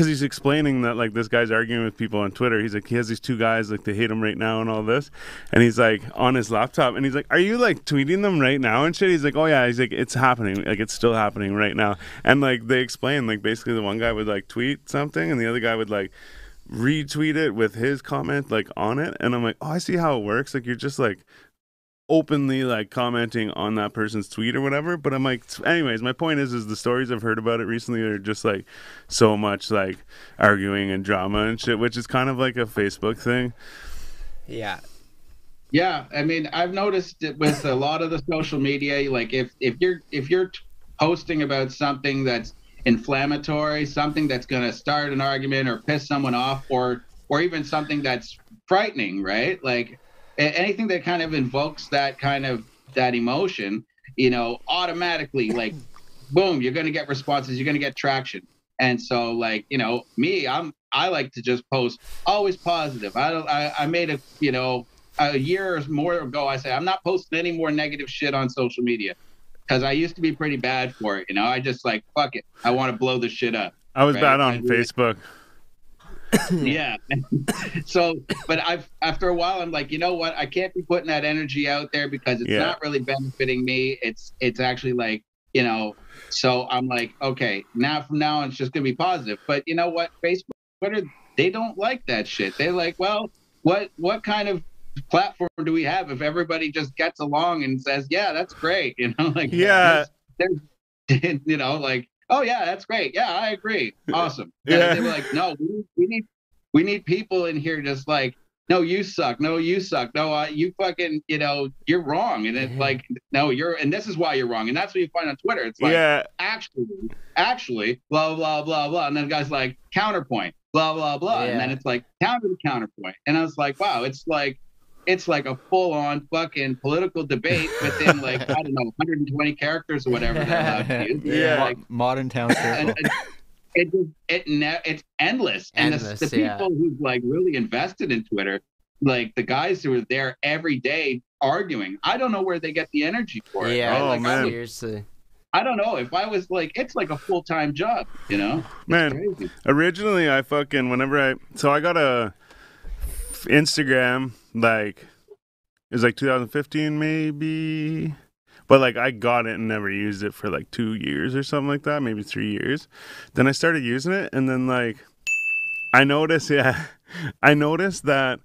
S1: Because he's explaining that like this guy's arguing with people on Twitter. He's like, he has these two guys like they hate him right now and all this, and he's like on his laptop and he's like, "Are you like tweeting them right now and shit?" He's like, "Oh yeah." He's like, "It's happening. Like it's still happening right now." And like they explain like basically the one guy would like tweet something and the other guy would like retweet it with his comment like on it and i'm like oh i see how it works like you're just like openly like commenting on that person's tweet or whatever but i'm like anyways my point is is the stories i've heard about it recently are just like so much like arguing and drama and shit which is kind of like a facebook thing
S2: yeah.
S4: Yeah, I mean, I've noticed it with a lot of the social media. Like, if if you're if you're posting about something that's inflammatory, something that's going to start an argument or piss someone off, or or even something that's frightening, right? Like a- anything that kind of invokes that kind of that emotion, you know, automatically, like, boom, you're going to get responses, you're going to get traction. And so, like, you know, me, I'm I like to just post always positive. I don't. I, I made a you know a year or more ago. I said I'm not posting any more negative shit on social media because I used to be pretty bad for it. You know, I just like fuck it. I want to blow the shit up.
S1: I was
S4: Right,
S1: bad on
S4: it.
S1: Facebook.
S4: yeah. so, but I've after a while, I'm like, you know what? I can't be putting that energy out there because it's
S1: Yeah.
S4: not really benefiting me. It's it's actually like you know. So I'm like, okay, now from now on, it's just gonna be positive. But you know what? Facebook, Twitter, they don't like that shit. They're like, well, what what kind of platform do we have if everybody just gets along and says, yeah, that's great, you know, like
S1: Yeah.
S4: there's, there's you know, like, oh yeah, that's great, yeah, I agree, awesome.
S1: Yeah.
S4: they were like, no, we need, we need we need people in here just like, no, you suck, no, you suck, no, uh, you fucking, you know, you're wrong, and it's like, no, you're, and this is why you're wrong, and that's what you find on Twitter. It's like,
S1: yeah,
S4: actually, actually, blah blah blah blah, and then the guy's like counterpoint, blah blah blah, and then it's like counter to counterpoint, and I was like, wow, it's like, it's like a full on fucking political debate within like I don't know, 120 characters or whatever they're allowed to use.
S1: Yeah.
S4: Like,
S3: modern town
S4: and,
S3: circle.
S4: and it just it ne- it's endless, and
S2: Endless,
S4: the, the
S2: yeah.
S4: people who've like really invested in Twitter. Like the guys who are there every day arguing, I don't know where they get the energy for it.
S2: Yeah,
S4: right?
S1: Oh,
S4: like, I
S1: man.
S4: would-
S2: seriously.
S4: I don't know if I was like, it's like a full time job, you know?
S1: man.
S4: Crazy.
S1: Originally, I fucking whenever I so I got a Instagram like it was like 2015 maybe, but like I got it and never used it for like two years or something like that, maybe three years. Then I started using it, and then like I noticed, yeah, I noticed that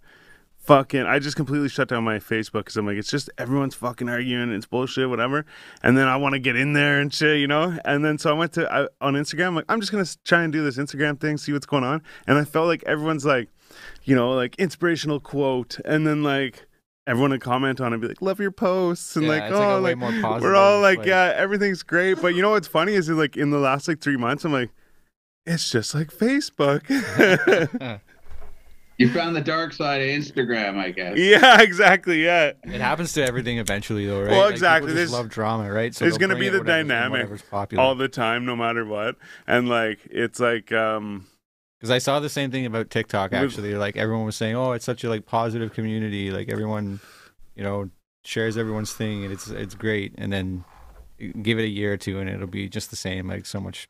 S1: fucking I just completely shut down my Facebook because I'm like it's just everyone's fucking arguing, it's bullshit, whatever. And then I want to get in there and shit, you know. And then so I went to I, on Instagram, like I'm just gonna try and do this Instagram thing, see what's going on. And I felt like everyone's like, you know, like inspirational quote, and then like. Everyone would comment on it, and be like, "Love your posts," and
S3: Yeah,
S1: like,
S3: it's like
S1: "Oh,
S3: a way
S1: like
S3: more positive,
S1: we're all like,
S3: like-
S1: yeah, everything's great." But you know what's funny is like in the last like three months, I'm like, it's just like Facebook.
S4: You found the dark side of Instagram, I guess.
S1: yeah, exactly. Yeah,
S3: It happens to everything eventually, though, right?
S1: Well, exactly.
S3: People just love drama, right? So it's
S1: gonna be the
S3: whatever's-
S1: dynamic
S3: whatever's
S1: all the time, no matter what. And like, it's like, um,
S3: Because I saw the same thing about TikTok.
S1: With-
S3: Actually, like everyone was saying, "Oh, it's such a like positive community. Like everyone, you know, shares everyone's thing, and it's it's great." And then give it a year or two, and it'll be just the same. Like so much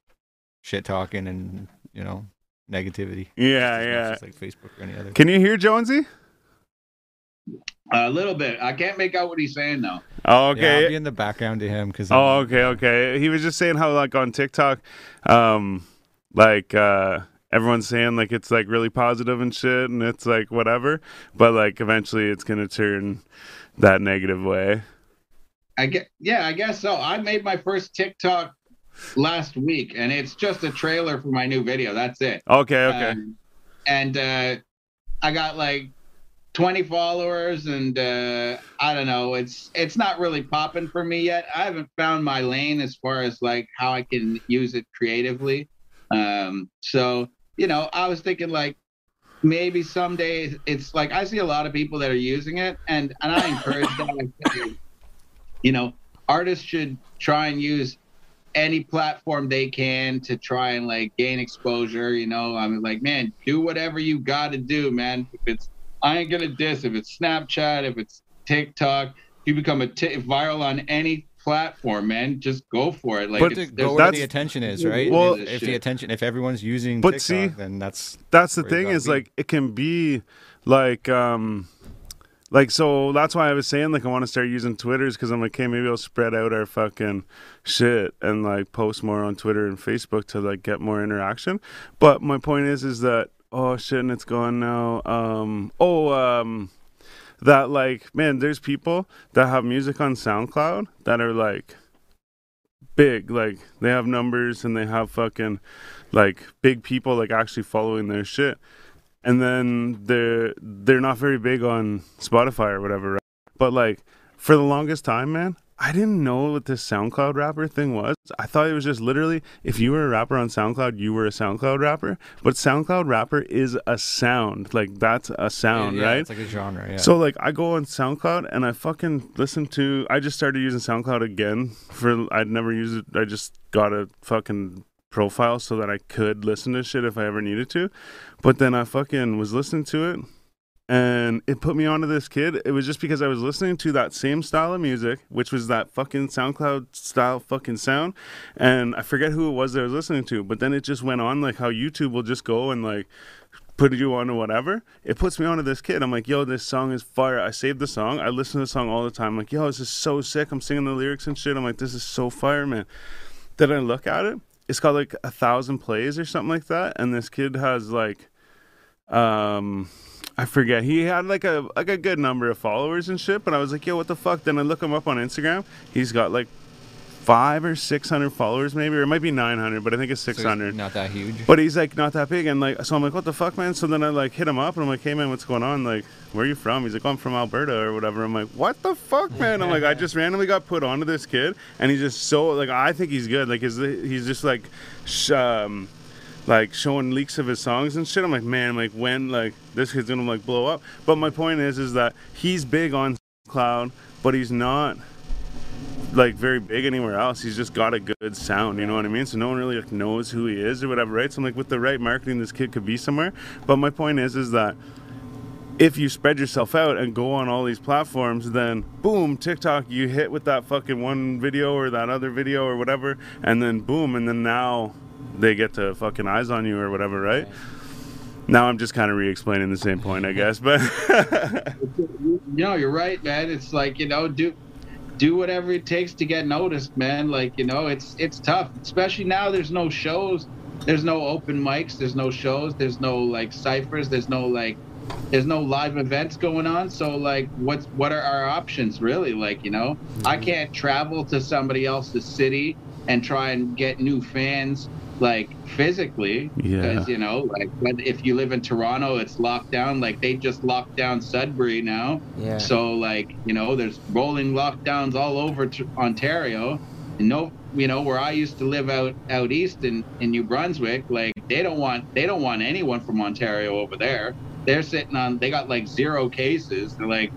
S3: shit talking and you know negativity.
S1: yeah,
S3: It's
S1: yeah.
S3: just like Facebook or any other.
S1: Can you hear Jonesy?
S4: A little bit. I can't make out what he's saying though.
S1: Oh,
S3: Yeah,
S1: okay.
S3: I'll be in the background to him because.
S1: Oh, okay, okay. He was just saying how like on TikTok, um, like uh everyone's saying like it's like really positive and shit and it's like whatever, but like eventually it's gonna turn that negative way.
S4: I get yeah, I guess so. I made my first TikTok last week and it's just a trailer for my new video. That's it.
S1: Okay, okay.
S4: Um, and uh, I got like 20 followers, and uh, I don't know. It's it's not really popping for me yet. I haven't found my lane as far as like how I can use it creatively. Um, so you know, I was thinking like maybe someday it's like I see a lot of people that are using it, and and I encourage think, you know, artists should try and use any platform they can to try and like gain exposure. You know, I'm like, man, do whatever you got to do, man. If it's, I ain't gonna diss. If it's Snapchat, if it's TikTok, if you become a t- viral on any platform, man, just go for it. Like,
S1: But
S4: it's,
S3: Go where
S1: That's-
S3: the attention is, right?
S1: Well-
S3: if, if the attention, if everyone's using
S1: But
S3: TikTok,
S1: see-
S3: then that's
S1: that's the thing is
S3: be.
S1: like it can be like um like so that's why I was saying like I want to start using Twitters because I'm like, okay, maybe I'll spread out our fucking shit and like post more on Twitter and Facebook to like get more interaction. But my point is, is that oh shit, and it's gone now. Um, oh um, that like man, there's people that have music on SoundCloud that are like big, like they have numbers and they have fucking like big people like actually following their shit and then they're they're not very big on spotify or whatever right? but like for the longest time man i didn't know what this soundcloud rapper thing was i thought it was just literally if you were a rapper on soundcloud you were a soundcloud rapper but soundcloud rapper is a sound like that's a sound
S3: yeah,
S1: right
S3: It's like a genre. Yeah.
S1: so like I go on SoundCloud and I fucking listen to I just started using SoundCloud again for I'd never used it I just got a fucking profile so that I could listen to shit if I ever needed to. But then I fucking was listening to it and it put me onto this kid. It was just because I was listening to that same style of music, which was that fucking SoundCloud style fucking sound, and I forget who it was that I was listening to. But then it just went on like how YouTube will just go and like put you on to whatever. It puts me onto this kid. I'm like, yo, this song is fire. I saved the song. I listen to the song all the time. I'm like, yo, this is so sick. I'm singing the lyrics and shit. I'm like, this is so fire, man. Then I look at it. It's got like a thousand plays or something like that, and this kid has like, um I forget. He had like a like a good number of followers and shit. But I was like, yo, what the fuck? Then I look him up on Instagram. He's got like five or six hundred followers, maybe, or it might be nine hundred, but I think it's
S3: So
S1: six hundred.
S3: Not that huge.
S1: But he's like not that big, and like so I'm like, what the fuck, man? So then I like hit him up, and I'm like, hey man, what's going on? Like, where are you from? He's like, oh, I'm from Alberta or whatever. I'm like, what the fuck, man? I'm like, I just randomly got put onto this kid, and he's just so like, I think he's good. Like, is he's just like, sh- um, like showing leaks of his songs and shit. I'm like, man, like when like this kid's gonna like blow up. But my point is, is that he's big on Cloud, but he's not like very big anywhere else. He's just got a good sound, you know what I mean? So no one really like, knows who he is or whatever, right? So I'm like, with the right marketing, this kid could be somewhere. But my point is, is that if you spread yourself out and go on all these platforms, then boom, TikTok, you hit with that fucking one video or that other video or whatever, and then boom, and then now they get to fucking eyes on you or whatever, right? Now I'm just kind of re-explaining the same point, I guess, but
S4: you know, you're right, man. It's like you know, do do whatever it takes to get noticed, man. Like you know, it's it's tough, especially now. There's no shows, there's no open mics, there's no shows, there's no like ciphers, there's no like, there's no live events going on. So like, what's what are our options really? Like you know, I mm-hmm. can't travel to somebody else's city and try and get new fans like physically
S1: Yeah.
S4: because you know like but if you live in toronto it's locked down like they just locked down sudbury now
S2: Yeah.
S4: so like you know, there's rolling lockdowns all over t- Ontario. And no, you know, where I used to live out out east in in New Brunswick, like they don't want they don't want anyone from Ontario over there. They're sitting on they got like zero cases. They're like,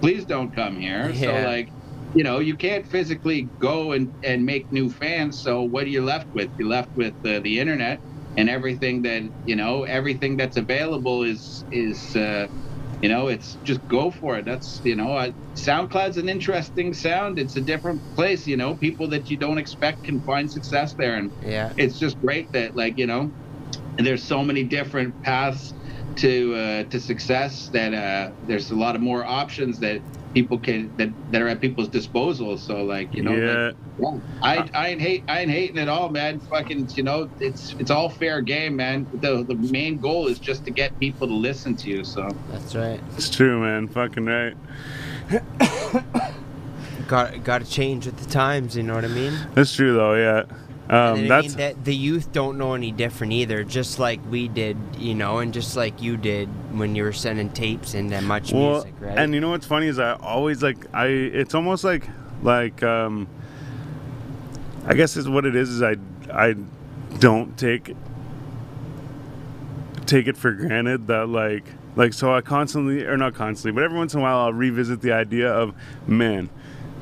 S4: please don't come here. So
S2: Yeah.
S4: like, you know, you can't physically go and and make new fans. So what are you left with? You're left with uh, the internet and everything that you know everything that's available is is. Uh, you know it's just go for it that's you know uh, soundcloud's an interesting sound it's a different place you know people that you don't expect can find success there and
S2: yeah.
S4: it's just great that like you know there's so many different paths to uh, to success that uh, there's a lot of more options that people can that, that are at people's disposal so like you know like,
S1: yeah,
S4: yeah, I, I ain't hate I ain't hating at all, man. Fucking, you know, it's it's all fair game, man. The the main goal is just to get people to listen to you. So
S2: That's right.
S1: it's true, man. Fucking right.
S2: Got got to change with the times. You know what I mean?
S1: That's true, though. Yeah.
S2: And
S1: Um,
S2: I mean that the youth don't know any different either. Just like we did, you know, and just like you did when you were sending tapes and that much
S1: well,
S2: music, right?
S1: and you know what's funny is I always like I. It's almost like like um. I guess is what it is. Is I I don't take take it for granted that like like so I constantly or not constantly, but every once in a while I'll revisit the idea of man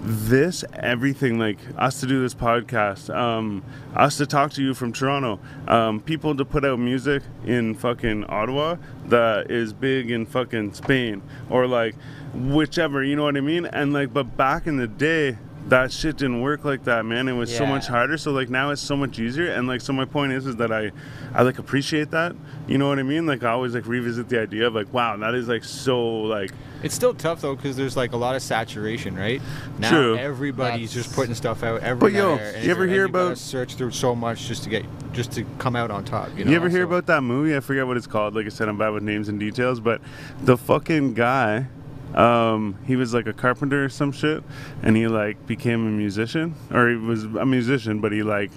S1: this everything like us to do this podcast um us to talk to you from toronto um people to put out music in fucking ottawa that is big in fucking spain or like whichever you know what i mean? And like but back in the day that shit didn't work like that man it was so much harder so like now it's so much easier and like so my point is is that i i like appreciate that you know what i mean like i always like revisit the idea of like wow that is like so like
S3: It's still tough though because there's like a lot of saturation, right? Now
S1: True.
S3: everybody's
S2: That's-
S3: just putting stuff out everywhere.
S1: But, yo,
S3: and
S1: you ever hear
S3: gotta
S1: about-
S3: search through so much just to get just to come out on top? You, know?
S1: You ever hear
S3: So-
S1: about that movie? I forget what it's called. Like I said, I'm bad with names and details, but the fucking guy, um, he was like a carpenter or some shit, and he like became a musician, or he was a musician, but he like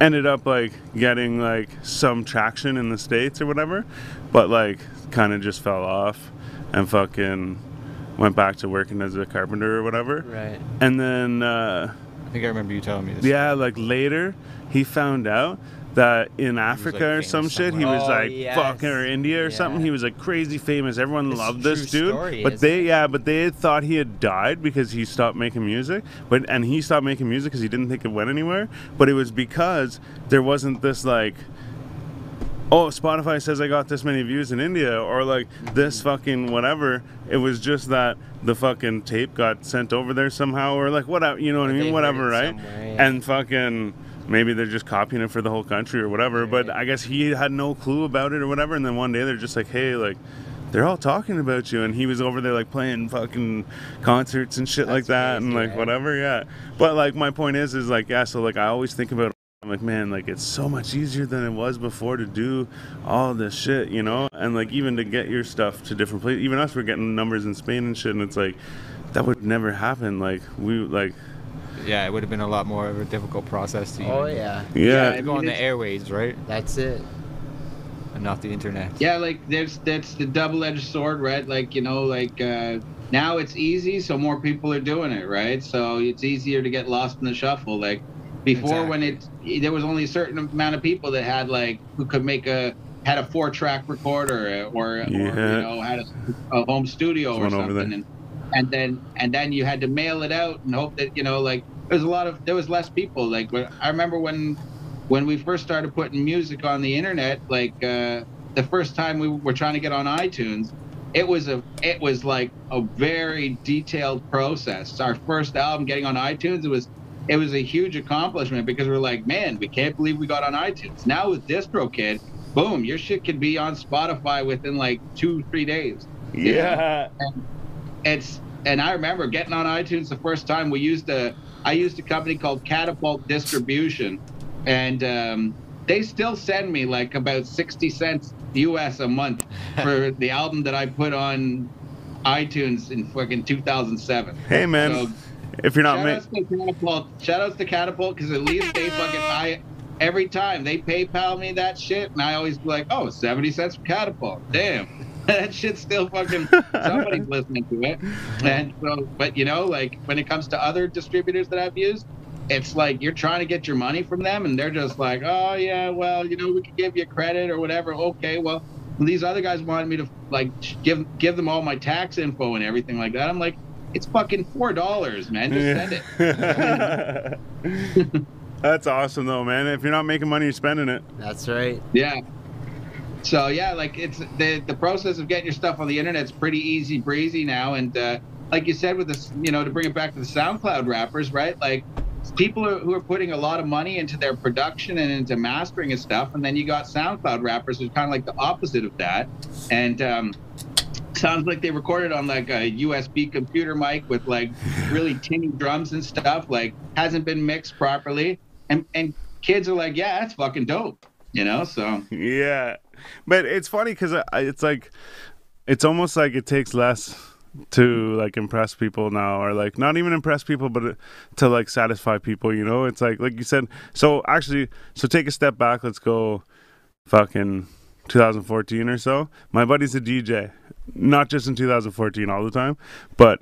S1: ended up like getting like some traction in the states or whatever, but like kind of just fell off and fucking went back to working as a carpenter or whatever,
S2: right.
S1: and then. Uh,
S3: I think I remember you telling me this.
S1: yeah, like later, he found out that in Africa or
S3: famous
S1: some shit, he was
S2: Oh,
S1: like
S2: yes.
S1: fucking or India or something. He was like crazy famous. Everyone
S2: It's
S1: loved this dude.
S2: story,
S1: but they yeah, but they thought he had died because he stopped making music. But and he stopped making music because he didn't think it went anywhere. But it was because there wasn't this like oh, Spotify says I got this many views in India, or like this fucking whatever. It was just that the fucking tape got sent over there somehow, or like whatever, you know what I mean? Whatever, right?
S2: yeah.
S1: And fucking maybe they're just copying it for the whole country or whatever. But I guess he had no clue about it or whatever. And then one day they're just like, hey, like. They're all talking about you, and he was over there like playing fucking concerts and shit like
S2: That's
S1: that, and like
S2: right?
S1: whatever, yeah. But like my point is, is like yeah. So like I always think about I'm like, man, like it's so much easier than it was before to do all this shit, you know? And like even to get your stuff to different places, even us, we're getting numbers in Spain and shit, and it's like that would never happen. Like we like,
S3: Yeah, it would have been a lot more of a difficult process to
S2: Oh
S3: even
S2: yeah,
S1: yeah,
S3: to go on the airways, right?
S2: that's it.
S3: And not the internet.
S4: Yeah, like there's that's the double-edged sword, right? Like you know, like uh, now it's easy, so more people are doing it, right? So it's easier to get lost in the shuffle. Like before, when it there was only a certain amount of people that had like who could make a had a four-track recorder or, or you know had a, a home studio
S1: There's
S4: or
S1: one over
S4: something,
S1: there.
S4: and, and then and then you had to mail it out and hope that you know like there's a lot of there was less people. Like when, I remember when when we first started putting music on the internet, like uh, the first time we were trying to get on iTunes, it was a it was like a very detailed process. Our first album getting on iTunes, it was it was a huge accomplishment because we're like, man, we can't believe we got on iTunes. Now with DistroKid, boom, your shit can be on Spotify within like two three days.
S1: yeah,
S4: It's and I remember getting on iTunes the first time. We used a I used a company called Catapult Distribution, and um, they still send me like about sixty cents US a month for the album that I put on iTunes in fucking 2007.
S1: Hey man,
S4: So
S1: if you're not
S4: shout
S1: ma-
S4: outs to Catapult. Shout outs to Catapult because at least they fucking I every time they PayPal me that shit, and I always be like, oh, 70 cents for Catapult. Damn. that shit's still fucking somebody's listening to it. And so but you know, like when it comes to other distributors that I've used, it's like you're trying to get your money from them and they're just like, Oh yeah, well, you know, we could give you credit or whatever. Okay, well these other guys wanted me to like give give them all my tax info and everything like that. I'm like, it's fucking four dollars, man. Just send it.
S1: That's awesome though, man. If you're not making money, you're spending it.
S2: That's right.
S4: Yeah. So yeah, like it's the the process of getting your stuff on the internet's pretty easy breezy now, and uh, like you said with this, you know, to bring it back to the SoundCloud rappers, right? Like people are, who are putting a lot of money into their production and into mastering and stuff, and then you got SoundCloud rappers who's kind of like the opposite of that, and um, sounds like they recorded on like a USB computer mic with like really tinny drums and stuff, like hasn't been mixed properly, and and kids are like, yeah, that's fucking dope, you know, so.
S1: Yeah, but it's funny because it's like it's almost like it takes less to like impress people now, or like not even impress people, but uh, to like satisfy people. You know, it's like like you said. So actually, so take a step back. Let's go, fucking 2014 or so. My buddy's a DJ, not just in 2014 all the time, but.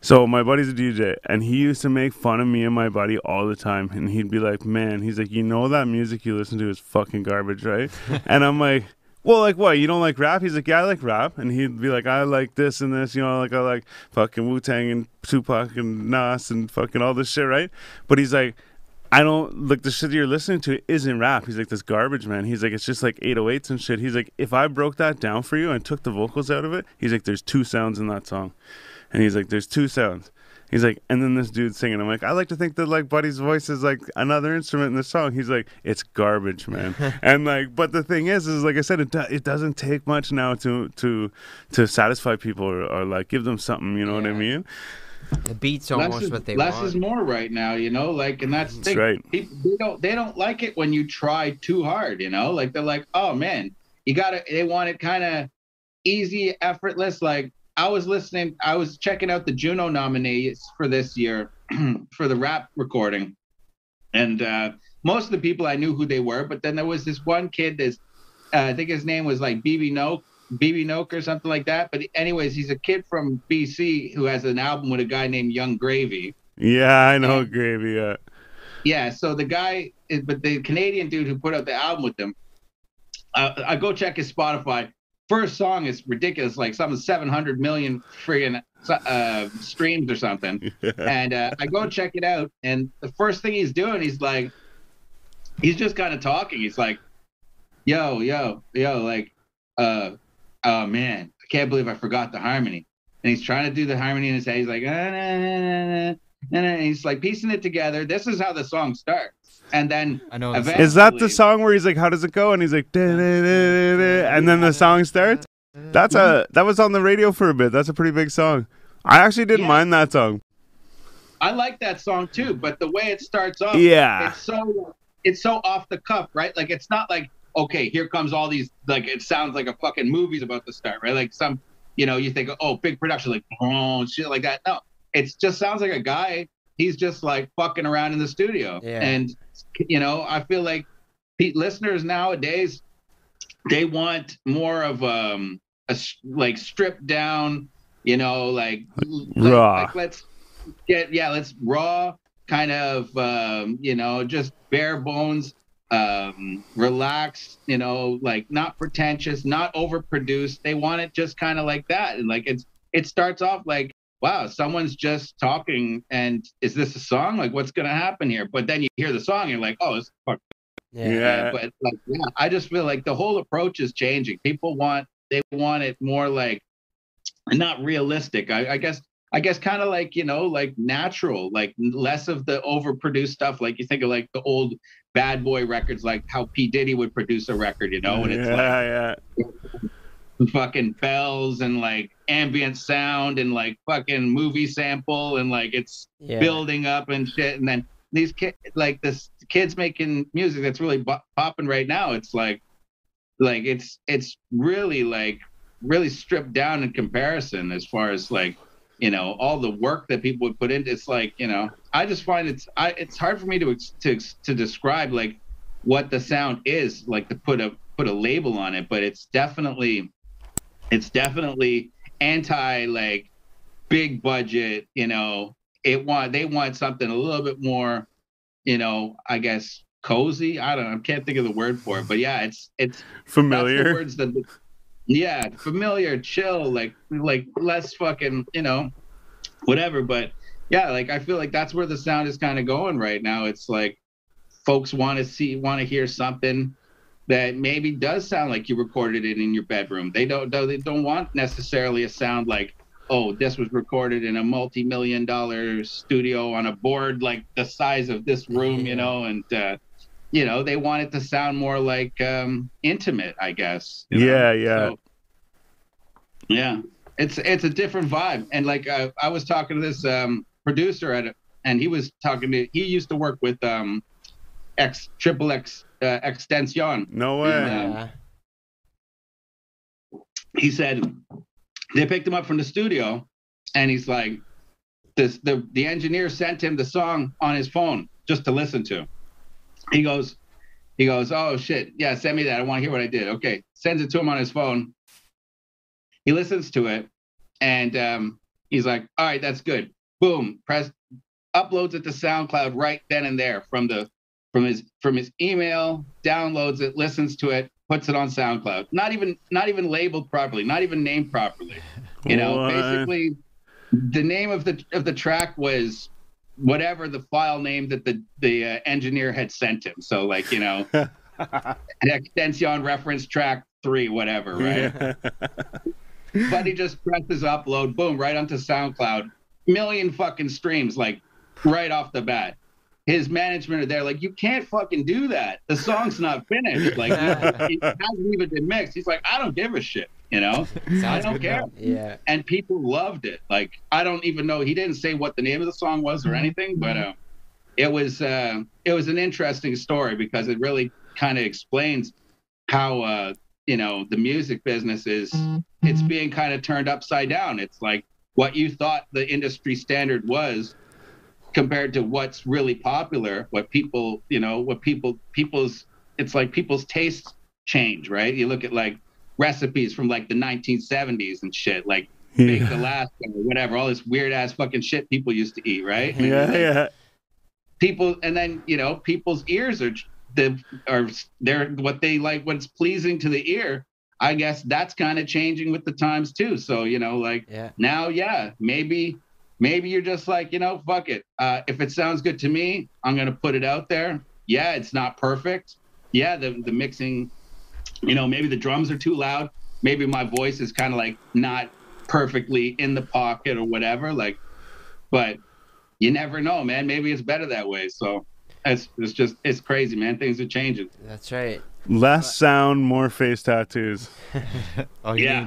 S1: So my buddy's a DJ, and he used to make fun of me and my buddy all the time. And he'd be like, "Man, he's like, you know that music you listen to is fucking garbage, right?" and I'm like, "Well, like what? You don't like rap?" He's like, "Yeah, I like rap." And he'd be like, "I like this and this, you know, like I like fucking Wu Tang and Tupac and Nas and fucking all this shit, right?" But he's like. I don't like the shit you're listening to isn't rap. He's like this garbage, man. He's like it's just like 808s and shit. He's like if I broke that down for you and took the vocals out of it, he's like there's two sounds in that song. And he's like, there's two sounds. He's like, and then this dude singing. I'm like, I like to think that like Buddy's voice is like another instrument in the song. He's like, it's garbage, man. and like, but the thing is, is like I said, it do- it doesn't take much now to to to satisfy people or, or like give them something. You know what I mean?
S2: The beat's
S4: less
S2: almost
S4: is,
S2: what they
S4: less
S2: want.
S4: is more right now, you know. Like, and that's the
S1: That's
S4: thing.
S1: right.
S4: People they don't they don't like it when you try too hard, you know. Like they're like, oh man, you gotta. They want it kind of easy, effortless. Like I was listening, I was checking out the Juno nominees for this year for the rap recording, and uh, most of the people I knew who they were, but then there was this one kid. This uh, I think his name was like BB Noak. BB Noak or something like that. But anyways, he's a kid from BC who has an album with a guy named Yung Gravy.
S1: Yeah, I know, Gravy. Yeah.
S4: yeah, so the guy, but the Canadian dude who put out the album with them, uh, I go check his Spotify. First song is ridiculous, like something 700 million friggin' uh, streams or something. And uh, I go check it out, and the first thing he's doing, he's like, he's just kind of talking. He's like, yo, yo, yo, like, uh, oh man, I can't believe I forgot the harmony. And he's trying to do the harmony in his head. He's like, ah, nah, nah, nah, nah, nah, nah. And he's like piecing it together. This is how the song starts. And then
S3: I know.
S4: Eventually-
S1: Is that the song where he's like, "How does it go?" and he's like, and then the song starts? That's a mm-hmm. that was on the radio for a bit. That's a pretty big song. I actually didn't
S4: Yeah.
S1: mind that song.
S4: I like that song too, but the way it starts off,
S1: Yeah.
S4: it's so it's so off the cuff, right? Like it's not like okay, here comes all these like it sounds like a fucking movie's about to start, right? Like some, you know, you think oh big production, like oh shit like that. No, it just sounds like a guy. He's just like fucking around in the studio,
S2: Yeah.
S4: and you know, I feel like listeners nowadays they want more of um a like stripped down, you know, like like-
S1: Raw.
S4: like, let's get yeah, let's raw kind of um, you know, just bare bones, um, relaxed, you know, like not pretentious, not overproduced. They want it just kind of like that. And like it's it starts off like, wow, someone's just talking and is this a song? Like what's gonna happen here? But then you hear the song, you're like, oh, it's fuck
S2: Yeah.
S1: Yeah.
S4: but like yeah, I just feel like the whole approach is changing. People want they want it more like not realistic. I, I guess I guess kind of like you know like natural, like less of the overproduced stuff. Like you think of like the old bad boy records, like how P Diddy would produce a record, you know, and it's like
S1: yeah, yeah.
S4: Fucking bells and like ambient sound and like fucking movie sample and like it's
S2: Yeah.
S4: building up and shit. And then these kids, like this kids making music that's really bo- popping right now. It's like, like it's it's really like really stripped down in comparison as far as like you know all the work that people would put into. It's like you know I just find it's I it's hard for me to to to describe like what the sound is like to put a put a label on it, but it's definitely it's definitely anti like big budget you know. It want they want something a little bit more you know i guess cozy. I don't know i can't think of the word for it but yeah it's it's
S1: Familiar.
S4: words that yeah familiar chill like like less fucking you know whatever. But yeah like i feel like that's where the sound is kind of going right now. It's like folks want to see want to hear something that maybe does sound like you recorded it in your bedroom they don't they don't want necessarily a sound like oh this was recorded in a multi-million dollar studio on a board like the size of this room you know and uh you know they want it to sound more like um intimate i guess you know?
S1: Yeah, yeah.
S4: So, yeah it's it's a different vibe and like uh, i was talking to this um producer at and he was talking to he used to work with um x triple x uh, extension.
S1: No way.
S2: Yeah.
S4: he said they picked him up from the studio and he's like this the the engineer sent him the song on his phone just to listen to. He goes he goes oh shit. Yeah send me that. I want to hear what i did. Okay. Sends it to him on his phone. He listens to it and um, he's like all right that's good. Boom. Press uploads it to soundcloud right then and there from the from his from his email downloads it listens to it puts it on soundcloud not even not even labeled properly not even named properly you know
S1: What?
S4: basically the name of the of the track was whatever the file name that the the uh, engineer had sent him so like you know an extension reference track three whatever right but he just presses upload, boom, right onto SoundCloud. Million fucking streams, like right off the bat. His management are there, like, you can't fucking do that. The song's not finished. Like, it hasn't even been mixed. He's like, I don't give a shit, you know? I don't care.
S3: enough.
S2: Yeah.
S4: And people loved it. Like, I don't even know. He didn't say what the name of the song was or anything, but uh, it was uh, it was an interesting story because it really kind of explains how uh, you know the music business is it's being kind of turned upside down it's like what you thought the industry standard was compared to what's really popular what people you know what people people's it's like people's tastes change right you look at like recipes from like the 1970s and shit like baked
S1: yeah.
S4: alaska or whatever all this weird ass fucking shit people used to eat right
S1: yeah, yeah.
S4: people, and then you know, people's ears are the are they're what they like, what's pleasing to the ear. I guess that's kind of changing with the times too. So you know, like
S2: Yeah.
S4: now, yeah, maybe maybe you're just like, you know, fuck it. Uh, if it sounds good to me, I'm gonna put it out there. Yeah, it's not perfect. Yeah, the the mixing, you know, maybe the drums are too loud. Maybe my voice is kind of like not perfectly in the pocket or whatever. Like, but you never know, man. Maybe it's better that way. So it's it's just it's crazy, man. Things are changing.
S2: That's right.
S1: Less sound, more face tattoos.
S3: Oh,
S4: Yeah.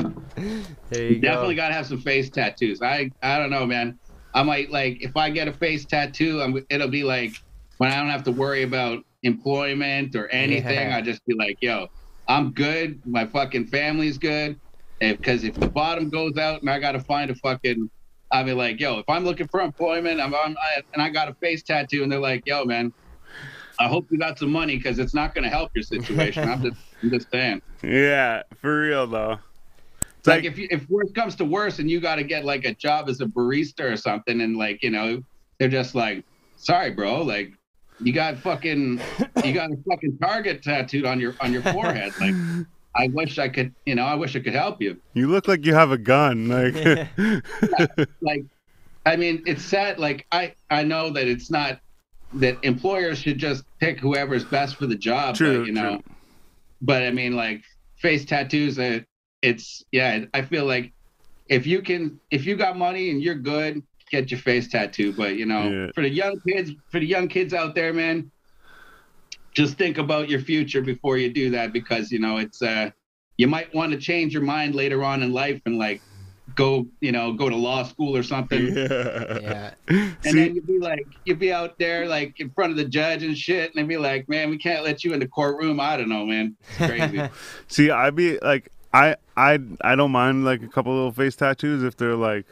S2: There you
S4: Definitely
S2: go.
S4: got to have some face tattoos. I I don't know, man. I might like if I get a face tattoo, I'm, it'll be like when I don't have to worry about employment or anything.
S2: Yeah.
S4: I just be like, yo, I'm good. My fucking family's good. Because if the bottom goes out and I got to find a fucking, I'll be like, yo, if I'm looking for employment, I'm, I'm I, and I got a face tattoo, and they're like, yo, man, I hope you got some money because it's not going to help your situation. I'm just, I'm just saying.
S1: Yeah, for real though. It's
S4: like,
S1: like,
S4: if you, if worse comes to worse and you got to get like a job as a barista or something and like you know they're just like sorry bro like you got fucking you got a fucking target tattooed on your on your forehead like i wish i could you know i wish i could help you
S1: you look like you have a gun. Like,
S4: like i mean it's sad like i i know that it's not that employers should just pick whoever's best for the job
S1: True,
S4: but, you know
S1: true.
S4: but i mean like face tattoos uh, it's yeah i feel like if you can if you got money and you're good get your face tattoo but you know
S1: Yeah.
S4: for the young kids for the young kids out there man just think about your future before you do that because you know it's uh you might want to change your mind later on in life and like go you know go to law school or something
S1: yeah.
S2: Yeah.
S4: and
S1: See,
S4: then you'd be like, you'd be out there like in front of the judge and shit, and they'd be like, man, we can't let you in the courtroom. I don't know, man. It's crazy.
S1: see, I'd be like, I, I, I don't mind like a couple little face tattoos if they're like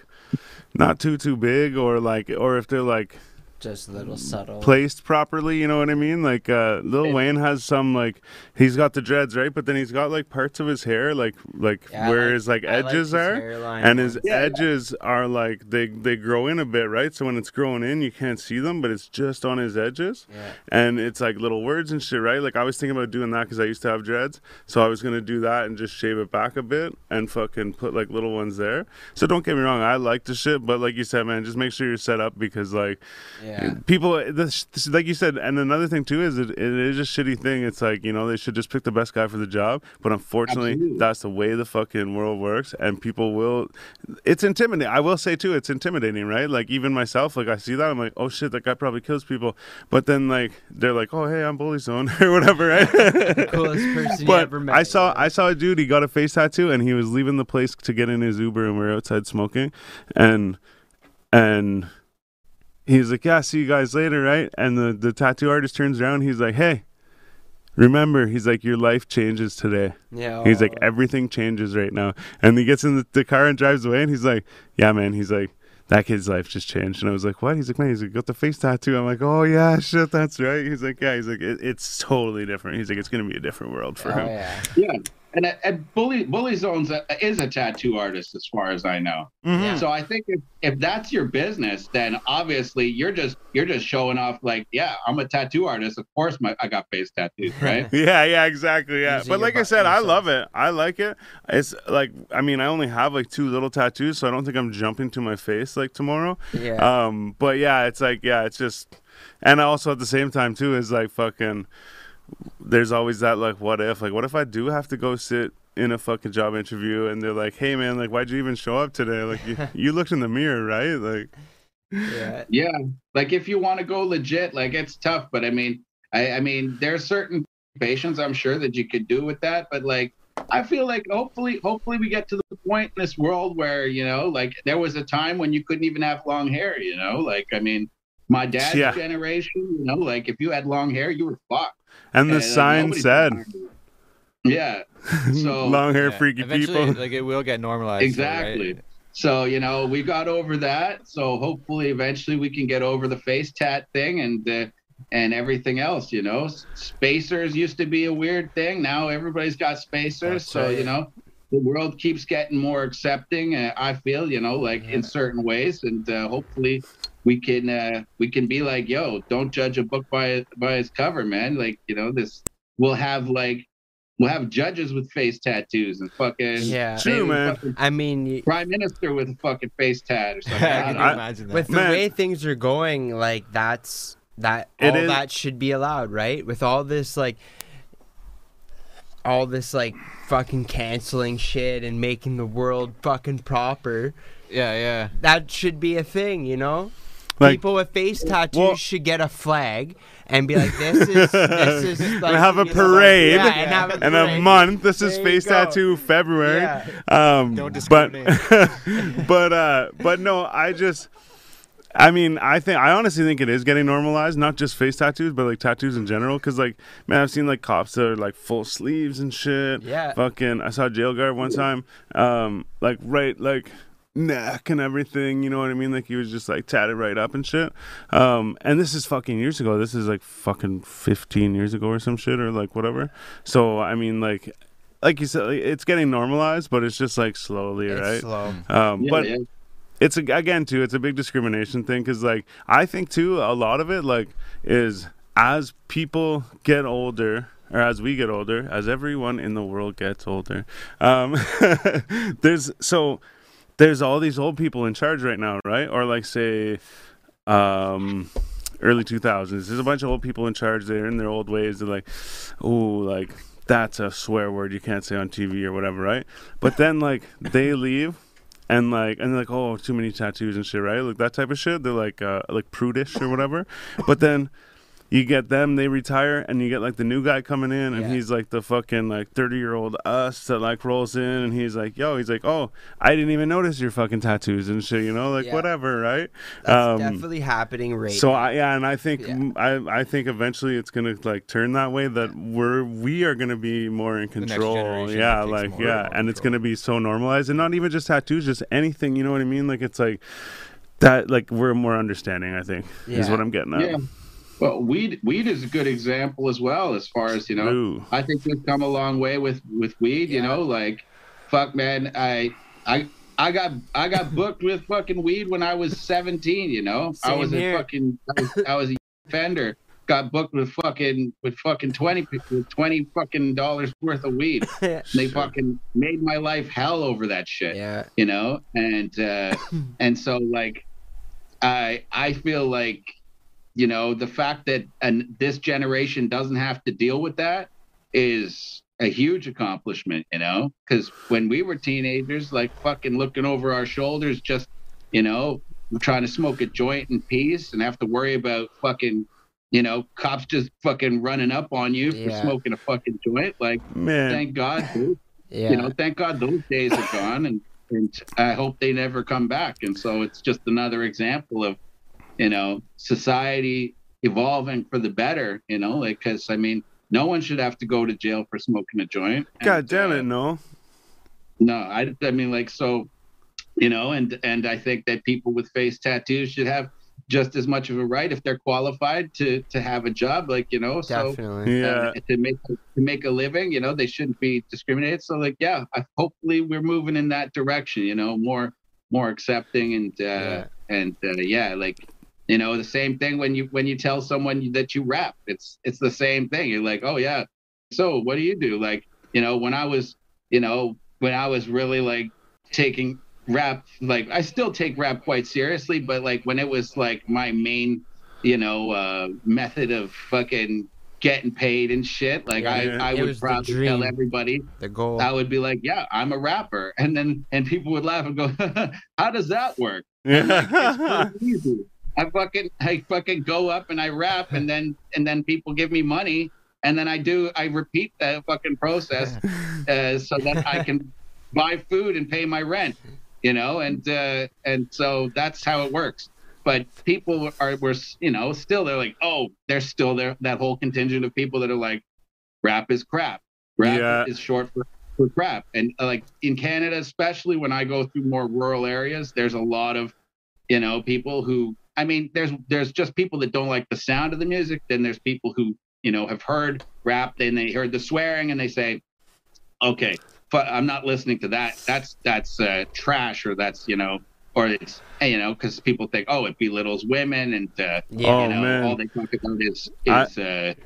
S1: not too too big or like or if they're like
S2: Just a little subtle.
S1: placed properly. You know what I mean? Like uh, Lil
S4: Yeah.
S1: Wayne has some like he's got the dreads right, but then he's got like parts of his hair like like
S2: Yeah,
S1: where
S2: like-
S1: his like
S2: I like
S1: edges
S2: his
S1: are. and his.
S4: Yeah.
S1: edges are like they they grow in a bit, right? So when it's growing in, you can't see them, but it's just on his edges,
S2: Yeah.
S1: and it's like little words and shit, right? Like I was thinking about doing that because I used to have dreads, so I was gonna do that and just shave it back a bit and fucking put like little ones there. So don't get me wrong, I like the shit, but like you said, man, just make sure you're set up because like
S2: Yeah.
S1: people this, this, like you said and another thing too is it, it is a shitty thing it's like you know they should just pick the best guy for the job but unfortunately
S4: Absolutely.
S1: that's the way the fucking world works and people will it's intimidating i will say too it's intimidating right like even myself like i see that i'm like oh shit that guy probably kills people but then like they're like oh hey i'm bully zone or whatever right
S2: Coolest person you
S1: but
S2: ever met,
S1: I saw. I saw a dude. He got a face tattoo, and he was leaving the place to get in his Uber, and we are outside smoking, and and he was like, "Yeah, see you guys later, right?" And the the tattoo artist turns around. He's like, "Hey, remember?" He's like, "Your life changes today."
S2: Yeah.
S1: He's like, "Everything changes right now." And he gets in the, the car and drives away, and he's like, "Yeah, man." He's like. That kid's life just changed, and I was like, "What?" He's like, "Man, he's like, got the face tattoo." I'm like, "Oh yeah, shit, that's right." He's like, "Yeah." He's like, it, "It's totally different." He's like, "It's gonna be a different world for
S2: oh,
S1: him."
S2: yeah.
S4: yeah. And, and Bully Bully Zones a, is a tattoo artist, as far as I know.
S1: Mhm.
S4: So I think if, if that's your business, then obviously you're just you're just showing off like, yeah, I'm a tattoo artist. Of course, my I got face tattoos, right?
S1: Yeah, yeah, exactly. Yeah,
S2: Using
S1: but like I
S2: bu-
S1: said, I love it. I like it. It's like I mean, I only have like two little tattoos, so I don't think I'm jumping to my face like tomorrow.
S2: Yeah.
S1: Um, but yeah, it's like yeah, it's just, and also at the same time too is like fucking. There's always that like, what if? Like, what if I do have to go sit in a fucking job interview and they're like, hey man, like, why'd you even show up today? Like, you, you looked in the mirror, right? Like,
S2: yeah.
S4: Yeah, like if you want to go legit, like it's tough. But I mean, I, I mean, there's certain patients I'm sure that you could do with that. But like, I feel like hopefully, hopefully we get to the point in this world where you know, like there was a time when you couldn't even have long hair. You know, like I mean, my dad's
S1: Yeah.
S4: generation, you know, like if you had long hair, you were fucked.
S1: and the
S4: And,
S1: sign
S4: nobody-
S1: said,
S4: Yeah, So-
S1: long hair,
S3: Yeah,
S1: freaky
S3: eventually,
S1: people.
S3: like it will get normalized. though,
S4: exactly.
S3: right?
S4: So you know, we got over that. So hopefully, eventually, we can get over the face tat thing and uh, and everything else. You know, spacers used to be a weird thing. Now everybody's got spacers.
S2: That's
S4: so
S2: right.
S4: you know, the world keeps getting more accepting. Uh, I feel, you know, like in certain ways, and uh, hopefully we can uh, we can be like, yo, don't judge a book by by its cover, man. Like, you know, this we'll have like we'll have judges with face tattoos and fucking
S2: Yeah.
S1: True, man.
S4: fucking
S2: I mean, y-
S4: prime minister with a fucking face tat or something. I
S3: Can
S4: don't.
S1: I-
S3: imagine that?
S2: with the
S1: Man.
S2: way things are going, like that's that
S1: It
S2: all
S1: is-
S2: that should be allowed, right? With all this like all this like fucking canceling shit and making the world fucking proper.
S3: yeah, yeah.
S2: That should be a thing, you know?
S1: Like-
S2: People with face tattoos
S1: Well-
S2: should get a flag and be like, "This is this is
S1: And
S2: like,
S1: have a
S2: you know,
S1: parade
S2: yeah, and have a,
S1: in a month. This is face
S2: go.
S1: tattoo February.
S2: Yeah.
S1: Um,
S3: Don't
S1: but
S3: discriminate.
S1: but uh, but no, I just. I mean, I think I honestly think it is getting normalized, not just face tattoos, but like tattoos in general. Because like, man, I've seen like cops that are like full sleeves and shit.
S2: Yeah.
S1: Fucking, I saw a jail guard one time, um, like right like neck and everything. You know what I mean? Like he was just like tatted right up and shit. Um, and this is fucking years ago. This is like fucking fifteen years ago or some shit or like whatever. So I mean, like, like you said, like, it's getting normalized, but it's just like slowly,
S2: It's
S1: right?
S2: slow.
S1: Um,
S4: Yeah,
S1: but
S4: yeah.
S1: it's a, again too it's a big discrimination thing because like i think too a lot of it like is as people get older or as we get older as everyone in the world gets older um there's so there's all these old people in charge right now right? Or like say um early 2000s there's a bunch of old people in charge they're in their old ways. They're like oh like that's a swear word you can't say on tv or whatever right? But then like they leave and like and they're like oh too many tattoos and shit right? Like that type of shit. They're like uh like prudish or whatever. But then you get them they retire and you get like the new guy coming in and
S2: Yeah.
S1: he's like the fucking like 30 year old us that like rolls in and he's like yo he's like oh i didn't even notice your fucking tattoos and shit you know like
S2: Yeah.
S1: whatever right
S2: That's definitely happening right
S1: Um, so. I yeah, and I think
S2: Yeah.
S1: I I think eventually it's gonna like turn that way that we're we are gonna be more in control. Yeah, like yeah,
S3: more
S1: and it's gonna be so normalized, and not even just tattoos, just anything. You know what I mean? Like it's like that. Like we're more understanding. I think is what I'm getting at.
S4: Yeah. Well, weed weed is a good example as well, as far as you know.
S1: Ooh.
S4: I think we've come a long way with with weed. You know, like, fuck, man, I I I got I got booked with fucking weed when I was 17. You know, I was
S2: here.
S4: a fucking I was, I was a offender. Got booked with fucking with fucking 20 with 20 fucking dollars worth of weed. They fucking made my life hell over that shit
S2: yeah.
S4: you know and uh and so like i i feel like you know the fact that and this generation doesn't have to deal with that is a huge accomplishment you know because when we were teenagers like fucking looking over our shoulders just you know trying to smoke a joint in peace and have to worry about fucking you know cops just fucking running up on you for smoking a fucking joint like
S1: Man,
S4: thank god dude
S2: Yeah.
S4: you know, thank God those days are gone, and and I hope they never come back. And so it's just another example of, you know, society evolving for the better. You know, like because I mean, no one should have to go to jail for smoking a joint.
S1: God
S4: And,
S1: damn
S4: uh,
S1: it, no.
S4: no, I I mean like so, you know, and and I think that people with face tattoos should have just as much of a right if they're qualified to to have a job. Like you know, so
S2: Definitely.
S1: Yeah,
S4: to make to make a living you know they shouldn't be discriminated so like yeah I, hopefully we're moving in that direction you know more more accepting and uh
S2: Yeah.
S4: and uh, yeah like you know the same thing when you when you tell someone that you rap it's it's the same thing you're like oh yeah so what do you do like you know when i was you know when i was really like taking rap like i still take rap quite seriously but like when it was like my main you know uh method of fucking getting paid and shit like
S2: Yeah.
S4: i i would
S2: was the
S4: probably tell everybody
S2: The goal.
S4: I would be like, "Yeah, I'm a rapper," and then and people would laugh and go, "How does that work?"
S1: yeah.
S4: It's easy. I fucking I fucking go up and I rap, and then and then people give me money, and then I do I repeat that fucking process uh, so that I can buy food and pay my rent, you know, and uh, and so that's how it works. But people are were you know still they're like, oh, there's still there that whole contingent of people that are like, rap is crap. Rap
S1: Yeah.
S4: is short for for crap. And uh, like in Canada, especially when I go through more rural areas, there's a lot of, you know, people who I mean, there's there's just people that don't like the sound of the music. Then there's people who, you know, have heard rap, then they heard the swearing and they say, Okay, but I'm not listening to that. That's that's uh, trash, or that's you know, or it's you know, because people think, oh, it belittles women, and uh,
S2: Yeah.
S1: Oh,
S4: you know,
S1: man.
S4: all they talk about is
S1: I-
S4: is uh, g-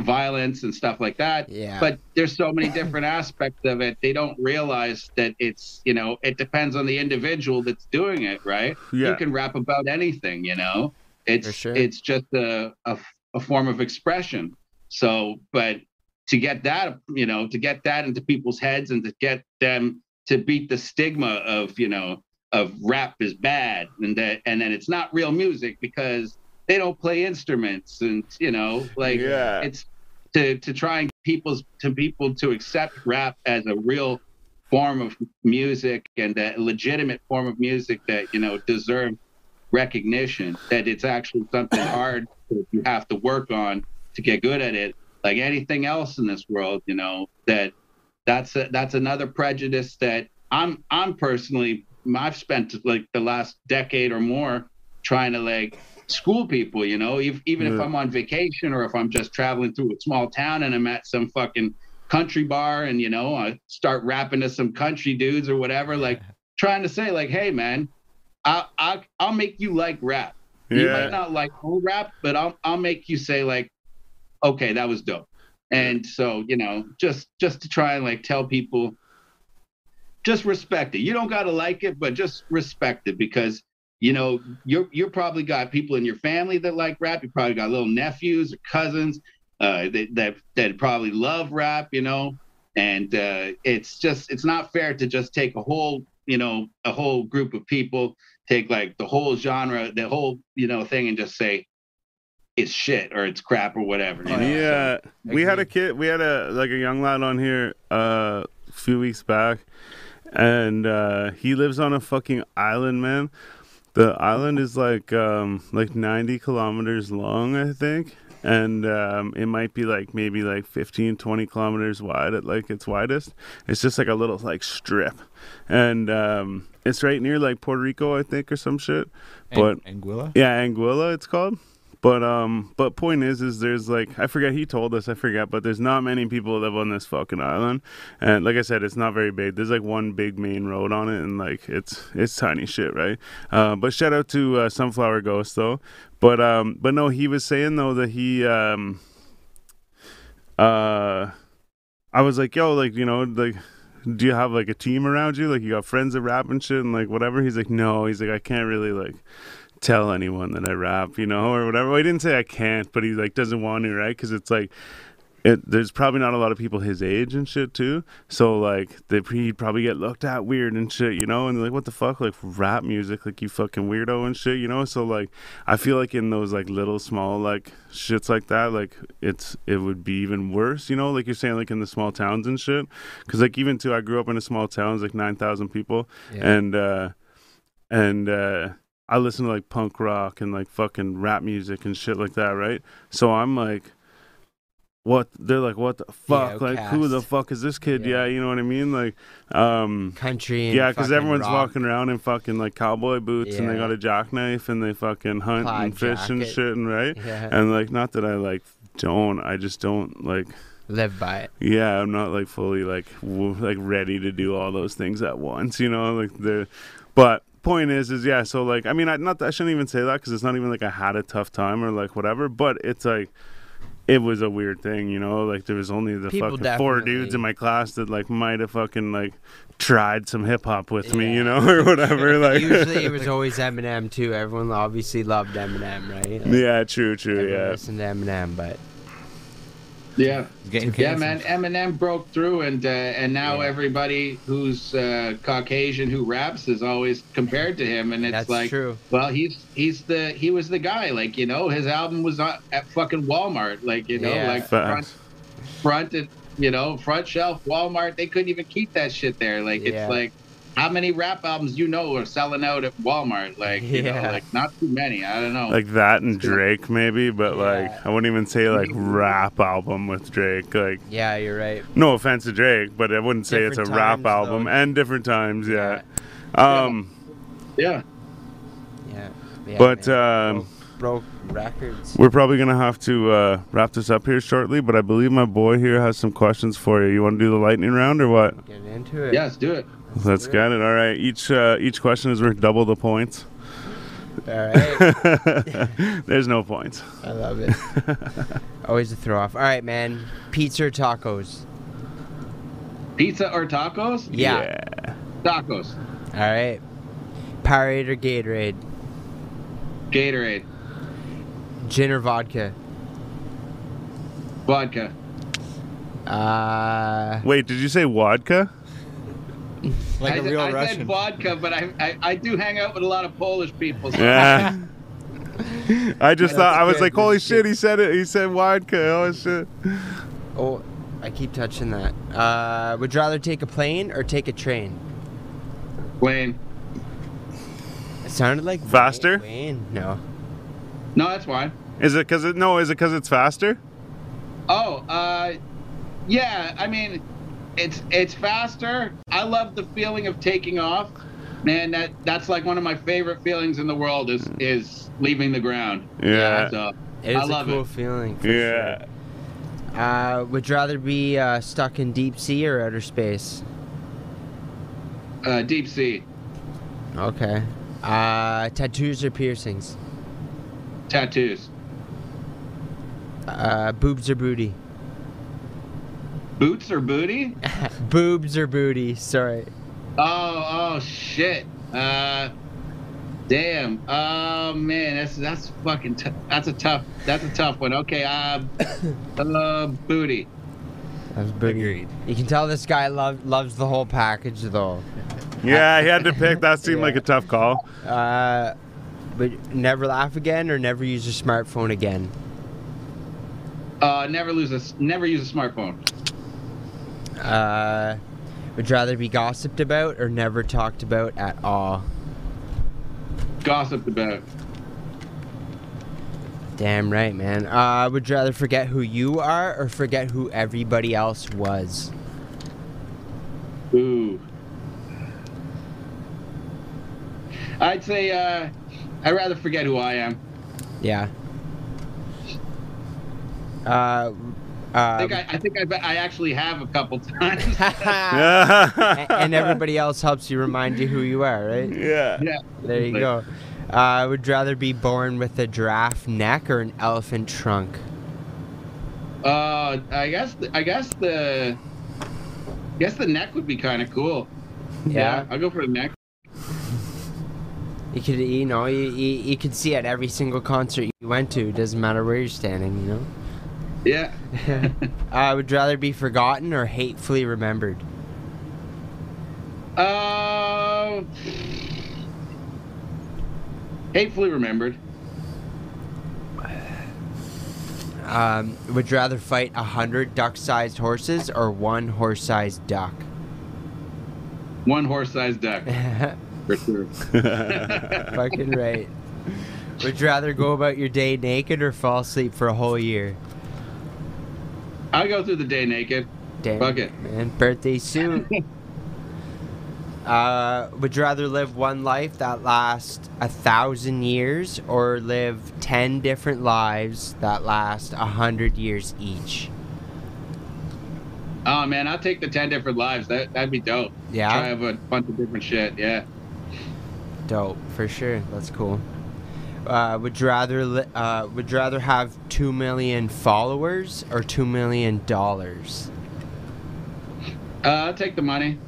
S4: violence and stuff like that.
S2: Yeah.
S4: But there's so many different aspects of it. They don't realize that it's you know, it depends on the individual that's doing it, right?
S1: Yeah.
S4: You can rap about anything, you know. It's
S2: sure.
S4: it's just a, a a form of expression. So, but to get that, you know, to get that into people's heads and to get them to beat the stigma of, you know, of rap is bad and that and then it's not real music because they don't play instruments and you know, like
S1: Yeah.
S4: it's to to try and get people's to people to accept rap as a real form of music and a legitimate form of music that you know deserves recognition that it's actually something hard that you have to work on to get good at it like anything else in this world you know that that's a, that's another prejudice that i'm i'm personally i've spent like the last decade or more trying to like school people you know if, even if i'm on vacation or if i'm just traveling through a small town and i'm at some fucking country bar and you know i start rapping to some country dudes or whatever like trying to say like hey man i'll i'll, I'll make you like rap
S1: Yeah.
S4: you might not like whole rap, but I'll I'll make you say like, okay, that was dope. And so, you know, just just to try and like tell people just respect it. You don't gotta like it, but just respect it because you know, you're you're probably got people in your family that like rap. You probably got little nephews or cousins uh, that that that probably love rap, you know. And uh, it's just it's not fair to just take a whole you know a whole group of people take like the whole genre, the whole you know thing, and just say it's shit or it's crap or whatever. You know?
S1: Yeah, we had a kid. We had a like a young lad on here uh, a few weeks back, and uh, he lives on a fucking island, man. The island is like um, like ninety kilometers long, I think, and um, it might be like maybe like 15, 20 kilometers wide at like its widest. It's just like a little like strip, and um, it's right near like Puerto Rico, I think, or some shit. But
S3: Ang- Anguilla.
S1: yeah, Anguilla it's called. But um but point is is there's like I forget he told us, I forget, but there's not many people that live on this fucking island. And like I said, it's not very big. There's like one big main road on it and like it's it's tiny shit, right? Uh, but shout out to uh, Sunflower Ghost though. But um but no, he was saying though that he um uh I was like, yo, like, you know, like do you have like a team around you? Like you got friends that rap and shit and like whatever? He's like, No, he's like, I can't really like tell anyone that I rap, you know, or whatever. Well, he didn't say I can't, but he like doesn't want to, right? Because it's like, it, there's probably not a lot of people his age and shit too. So like, they he'd probably get looked at weird and shit, you know. And they're like, what the fuck, like rap music, like you fucking weirdo and shit, you know. So like, I feel like in those like little small like shits like that, like it's it would be even worse, you know. Like you're saying, like in the small towns and shit. Because like even too, I grew up in a small town, it's like nine thousand people,
S2: Yeah.
S1: and uh and uh I listen to like punk rock and like fucking rap music and shit like that, right? So I'm like what they're like what the fuck like who the fuck is this kid yeah.
S2: Yeah.
S1: you know what i mean like um
S2: country. And
S1: yeah because everyone's
S2: rock.
S1: walking around in fucking like cowboy boots and they got a jackknife and they fucking hunt
S2: Plaid
S1: and fish and shit and right
S2: Yeah.
S1: and like not that i like don't i just don't like
S2: Live by it.
S1: yeah i'm not like fully like w- like ready to do all those things at once you know like the but point is is yeah so like i mean i not i shouldn't even say that because it's not even like i had a tough time or like whatever but it's like it was a weird thing you know like there was only the
S2: People
S1: fucking four dudes in my class that like might have fucking like tried some hip-hop with me you know or whatever like
S2: Usually it was always Eminem too. Everyone obviously loved Eminem, right? Like,
S1: yeah true true yeah
S2: listened to Eminem, but
S4: Yeah.
S3: Getting
S4: Yeah, man. Eminem broke through, and uh, and now
S2: Yeah.
S4: everybody who's uh, Caucasian who raps is always compared to him, and it's
S2: that's
S4: like,
S2: true.
S4: well, he's he's the he was the guy. Like you know, his album was on, at fucking Walmart. Like you know,
S2: Yeah.
S4: like front front and you know front shelf Walmart. They couldn't even keep that shit there. Like
S2: Yeah.
S4: it's like. How many rap albums you know are selling out at Walmart? Like, you know, like not too many. I don't know.
S1: like that and Drake maybe, but like I wouldn't even say like rap album with Drake. Like
S2: Yeah, you're right.
S1: no offense to Drake, but I wouldn't say it's a
S2: Different
S1: rap album
S2: though.
S1: and different times, yeah.
S2: Yeah.
S1: Um
S4: yeah.
S2: Yeah. yeah
S1: but
S2: man.
S1: um
S2: broke records.
S1: We're probably gonna have to uh, wrap this up here shortly, but I believe my boy here has some questions for you. You want to do the lightning round or what?
S2: Get into it.
S4: Yes, do it.
S1: Let's get it. All right. Each uh, each question is worth double the points.
S2: All right.
S1: There's no points.
S2: I love it. Always a throw off. All right, man. Pizza or tacos?
S4: Pizza or tacos?
S2: Yeah.
S4: Tacos.
S2: All right. Powerade or Gatorade?
S4: Gatorade.
S2: Gin or vodka?
S4: Vodka.
S2: Uh,
S1: Wait, did you say vodka?
S3: Like
S4: I,
S3: a real
S4: I said vodka, but I, I I do hang out with a lot of Polish people. So
S1: Yeah. I just
S2: That's
S1: thought I was
S2: good,
S1: like, holy
S2: that's
S1: shit,
S2: good.
S1: he said it. He said vodka. Oh shit.
S2: oh, I keep touching that. Uh, would you rather take a plane or take a train?
S4: Wayne.
S2: It sounded like
S1: Faster?
S2: Wayne. No.
S4: No, that's fine.
S1: Is it because it? No, is it because it's faster?
S4: Oh, uh, yeah. I mean, it's it's faster. I love the feeling of taking off. Man, that that's like one of my favorite feelings in the world is is leaving the ground.
S1: Yeah.
S4: So,
S2: It
S4: I
S2: is a
S4: love
S2: cool
S4: it.
S2: feeling. For
S1: Yeah.
S2: Sure. Uh, would you rather be uh, stuck in deep sea or outer space?
S4: uh, deep sea
S2: Okay. Uh, tattoos or piercings?
S4: tattoos,
S2: Uh, boobs or booty?
S4: Boots or booty.
S2: boobs or booty? Sorry.
S4: Oh, oh shit. Uh, damn. Oh man, that's that's fucking. T- that's a tough. That's a tough one. Okay. Uh, uh booty.
S2: That was booty.
S3: Agreed.
S2: You can tell this guy love, loves the whole package though.
S1: Yeah, he had to pick. That seemed like a tough call.
S2: Uh, but never laugh again or never use your smartphone again.
S4: Uh, never lose a. s- Never use a smartphone.
S2: Uh, would rather be gossiped about or never talked about at all?
S4: Gossiped about.
S2: Damn right, man. Uh, would you rather forget who you are or forget who everybody else was?
S4: Ooh. I'd say. Uh, I'd rather forget who I am.
S2: Yeah. Uh,
S4: I think I, I think I, I actually have a couple times.
S2: and, and everybody else helps you remind you who you are, right?
S1: yeah.
S4: yeah.
S2: There you go. Uh, would rather be born with a giraffe neck or an elephant trunk?
S4: Uh, I guess. The, I guess the. I guess the neck would be kind of cool.
S2: Yeah.
S4: I'll go for the neck.
S2: You could, you know, you, you, you could see at every single concert you went to. Doesn't matter where you're standing, you know.
S4: Yeah.
S2: I would rather be forgotten or hatefully remembered?
S4: Uh, hatefully remembered.
S2: Um, would you rather fight a hundred duck-sized horses or one horse-sized duck?
S4: One horse-sized duck for sure.
S2: Fucking right. Would you rather go about your day naked or fall asleep for a whole year?
S4: I'll go through the day naked.
S2: Damn,
S4: Fuck it.
S2: man. Birthday suit. uh, would you rather live one life that lasts a thousand years or live ten different lives that last a hundred years each?
S4: Oh man, I'll take the ten different lives. That that'd be dope.
S2: Yeah?
S4: Try have a bunch of different shit. Yeah.
S2: Dope, for sure. That's cool. Uh, would you rather li- uh, would you rather have two million followers or two million dollars?
S4: Uh, I'll take the money.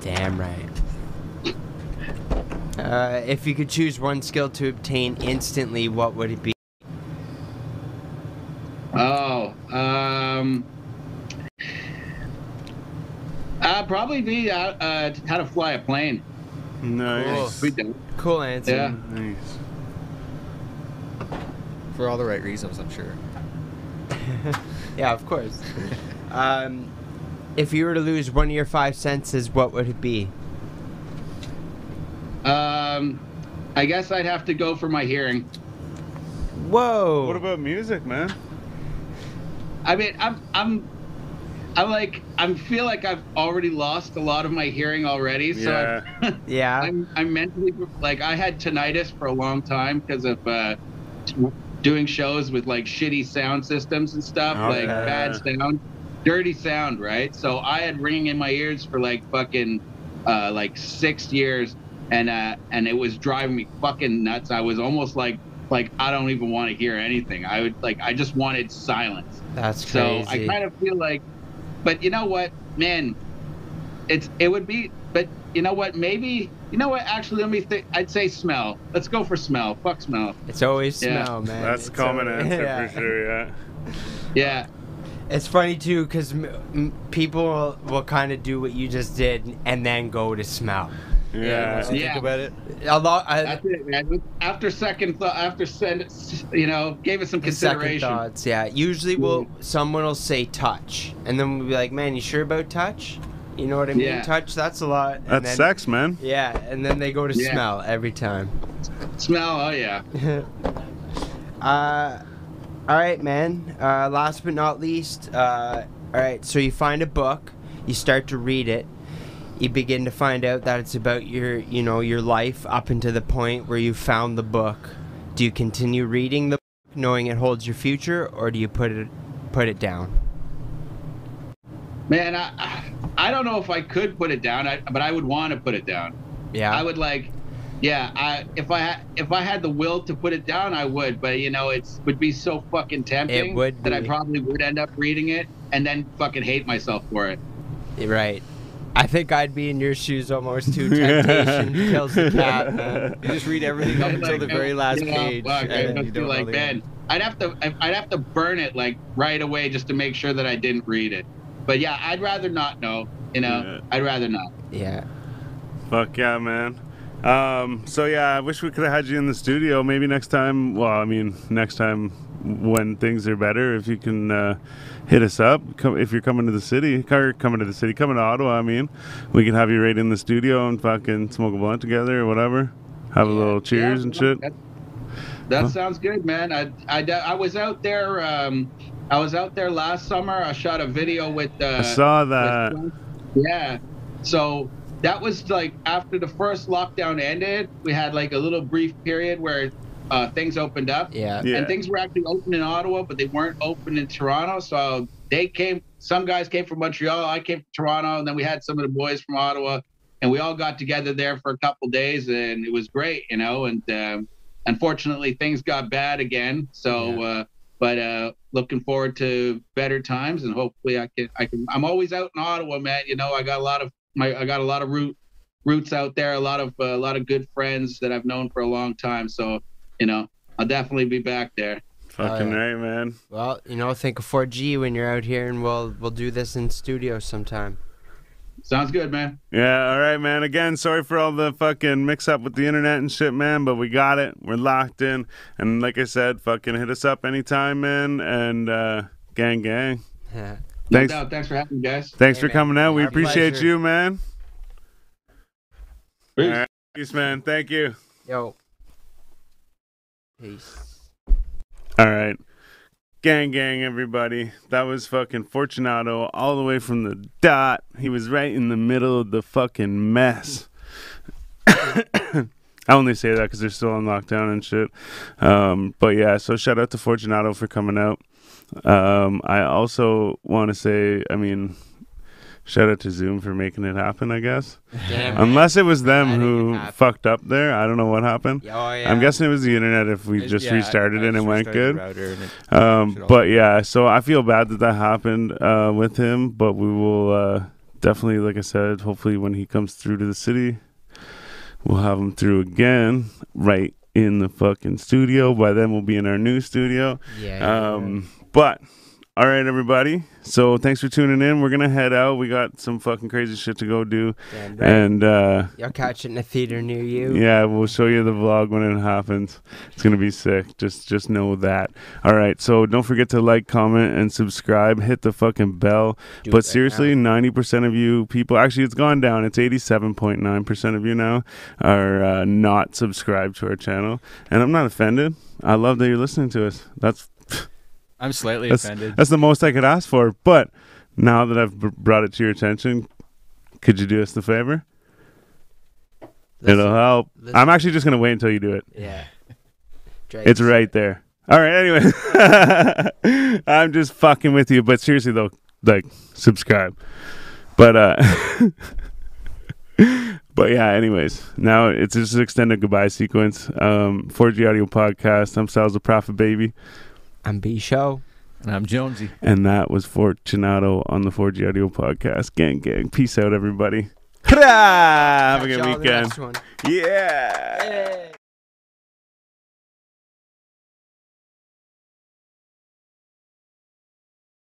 S2: Damn right. Uh, if you could choose one skill to obtain instantly, what would it be?
S4: Oh, um, uh, probably be uh, uh, how to fly a plane.
S1: Nice.
S4: We do.
S2: Cool answer.
S4: Yeah.
S1: Nice.
S3: For all the right reasons, I'm sure.
S2: Yeah, of course. um, if you were to lose one of your five senses, what would it be?
S4: Um, I guess I'd have to go for my hearing.
S2: Whoa.
S1: What about music, man?
S4: I mean, I'm I'm I'm like I feel like I've already lost a lot of my hearing already. So
S1: Yeah.
S4: I'm,
S2: yeah.
S4: I'm I'm mentally like I had tinnitus for a long time because of uh, doing shows with like shitty sound systems and stuff,
S1: Oh,
S4: like bad sound, dirty sound, right? So I had ringing in my ears for like fucking uh, like six years, and uh, and it was driving me fucking nuts. I was almost like like I don't even want to hear anything. I would like I just wanted silence.
S2: That's crazy. So.
S4: I kind of feel like, but you know what, man, it's it would be, but you know what, maybe you know what, actually, let me think. I'd say smell. Let's go for smell. Fuck smell.
S2: it's always
S4: Yeah.
S2: smell, man.
S1: That's a
S2: It's
S1: common
S2: always-
S1: answer
S2: yeah.
S1: for sure. Yeah.
S4: Yeah,
S2: It's funny too because m- m- people will, will kind of do what you just did and then go to smell.
S1: Yeah.
S3: once
S4: Yeah.
S3: think about it.
S2: A lot. I,
S4: that's it, man. After second thought, after send, you know, gave it some
S2: the second
S4: consideration.
S2: thoughts, yeah. Usually, will mm. someone will say touch, and then we'll be like, "Man, you sure about touch?" You know what I mean?
S4: Yeah.
S2: Touch. That's a lot. And
S1: That's
S2: then,
S1: sex, man.
S2: Yeah, and then they go to
S4: Yeah.
S2: smell every time.
S4: Smell. Oh yeah.
S2: uh, all right, man. Uh, last but not least, uh, all right. So you find a book, you start to read it. You begin to find out that it's about your, you know, your life up until the point where you found the book. Do you continue reading the book, knowing it holds your future, or do you put it, put it down?
S4: Man, I I don't know if I could put it down, I, but I would want to put it down.
S2: Yeah.
S4: I would like, yeah. I if I had if I had the will to put it down, I would. But you know, it's would be so fucking tempting
S2: would
S4: that I probably would end up reading it and then fucking hate myself for it.
S2: Right. I think I'd be in your shoes almost too. Temptation kills the cat, man.
S3: You just read everything up until the very last
S4: you know,
S3: page,
S4: fuck,
S3: and then you
S4: feel
S3: don't
S4: like
S3: know the
S4: man. I'd have to I'd have to burn it like right away just to make sure that I didn't read it. But yeah, I'd rather not know. You know,
S1: Yeah.
S4: I'd rather not.
S2: Yeah.
S1: Fuck yeah, man. Um, so yeah, I wish we could have had you in the studio. Maybe next time. Well, I mean, next time when things are better, if you can uh, hit us up. Come, if you're coming to the city, or coming to the city, coming to Ottawa. I mean, we can have you right in the studio and fucking smoke a blunt together or whatever. Have a little cheers
S4: Yeah,
S1: and shit.
S4: That, that
S1: Huh?
S4: sounds good, man. I, I, I was out there. Um, I was out there last summer. I shot a video with. Uh,
S1: I saw
S4: with-
S1: that.
S4: yeah. So that was like after the first lockdown ended. We had like a little brief period where uh, things opened up.
S2: Yeah.
S1: Yeah.
S4: And things were actually open in Ottawa, but they weren't open in Toronto. So they came. Some guys came from Montreal. I came from Toronto, and then we had some of the boys from Ottawa, and we all got together there for a couple days, and it was great, you know. And um, unfortunately, things got bad again. So, uh, but uh, looking forward to better times, and hopefully, I can. I can. I'm always out in Ottawa, man. You know, I got a lot of my. I got a lot of root roots out there. A lot of uh, a lot of good friends that I've known for a long time. So, you know, I'll definitely be back there.
S1: Fucking
S2: yeah.
S1: right, man.
S2: Well, you know, think of 4G when you're out here, and we'll we'll do this in studio sometime.
S4: Sounds good, man.
S1: Yeah, all right, man. Again, sorry for all the fucking mix up with the internet and shit, man, but we got it. We're locked in. And like I said, fucking hit us up anytime, man. And uh gang gang.
S2: Yeah.
S1: Thanks.
S4: doubt. Thanks for having me, guys.
S1: Thanks
S2: Hey,
S1: for
S2: man.
S1: coming out. We
S2: Our
S1: appreciate
S2: pleasure.
S1: you, man.
S4: Peace.
S1: All right. Peace, man. Thank you.
S2: Yo. Peace.
S1: All right. Gang, gang, everybody. That was fucking Fortunato all the way from the dot. He was right in the middle of the fucking mess. I only say that because they're still on lockdown and shit. Um, but yeah, so shout out to Fortunato for coming out. Um, I also want to say, I mean, shout out to Zoom for making it happen, I guess.
S2: Damn.
S1: Unless it was them who fucked up there. I don't know what happened.
S2: Oh yeah.
S1: I'm guessing it was the internet if we
S3: It-
S1: just
S3: yeah,
S1: restarted it and it went good.
S3: and it-
S1: Um, but yeah, so I feel bad that that happened uh, with him, but we will uh, definitely, like I said, hopefully when he comes through to the city, we'll have him through again, right in the fucking studio. By then, we'll be in our new studio.
S2: Yeah. yeah,
S1: Um, but all right, everybody. So thanks for tuning in. We're gonna head out. We got some fucking crazy shit to go do,
S2: right.
S1: and uh,
S2: You'll catch it in a theater near you.
S1: yeah, we'll show you the vlog when it happens. It's gonna be sick. Just just know that. All right. So don't forget to like, comment, and subscribe. Hit the fucking bell.
S2: Do
S1: but seriously, ninety percent of you people actually it's gone down. It's eighty-seven point nine percent of you now are uh, not subscribed to our channel, and I'm not offended. I love that you're listening to us. That's
S3: I'm slightly
S1: That's-
S3: offended.
S1: that's the most I could ask for. But now that I've br- brought it to your attention, could you do us the favor?
S2: Listen,
S1: It'll help. I'm actually just gonna wait until you do it.
S2: Yeah. Drake
S1: It's right there. All right. Anyway, I'm just fucking with you, but seriously though, like subscribe. But uh, but yeah. Anyways, now it's just an extended goodbye sequence. Um, 4G Audio Podcast. I'm Styles the Prophet Baby,
S2: I'm B Show.
S3: And I'm Jonesy.
S1: and that was Fortunato on the 4G Audio Podcast. Gang, gang. Peace out, everybody. Have a good
S2: Catch y'all in the
S1: weekend.
S2: next one.
S1: Yeah.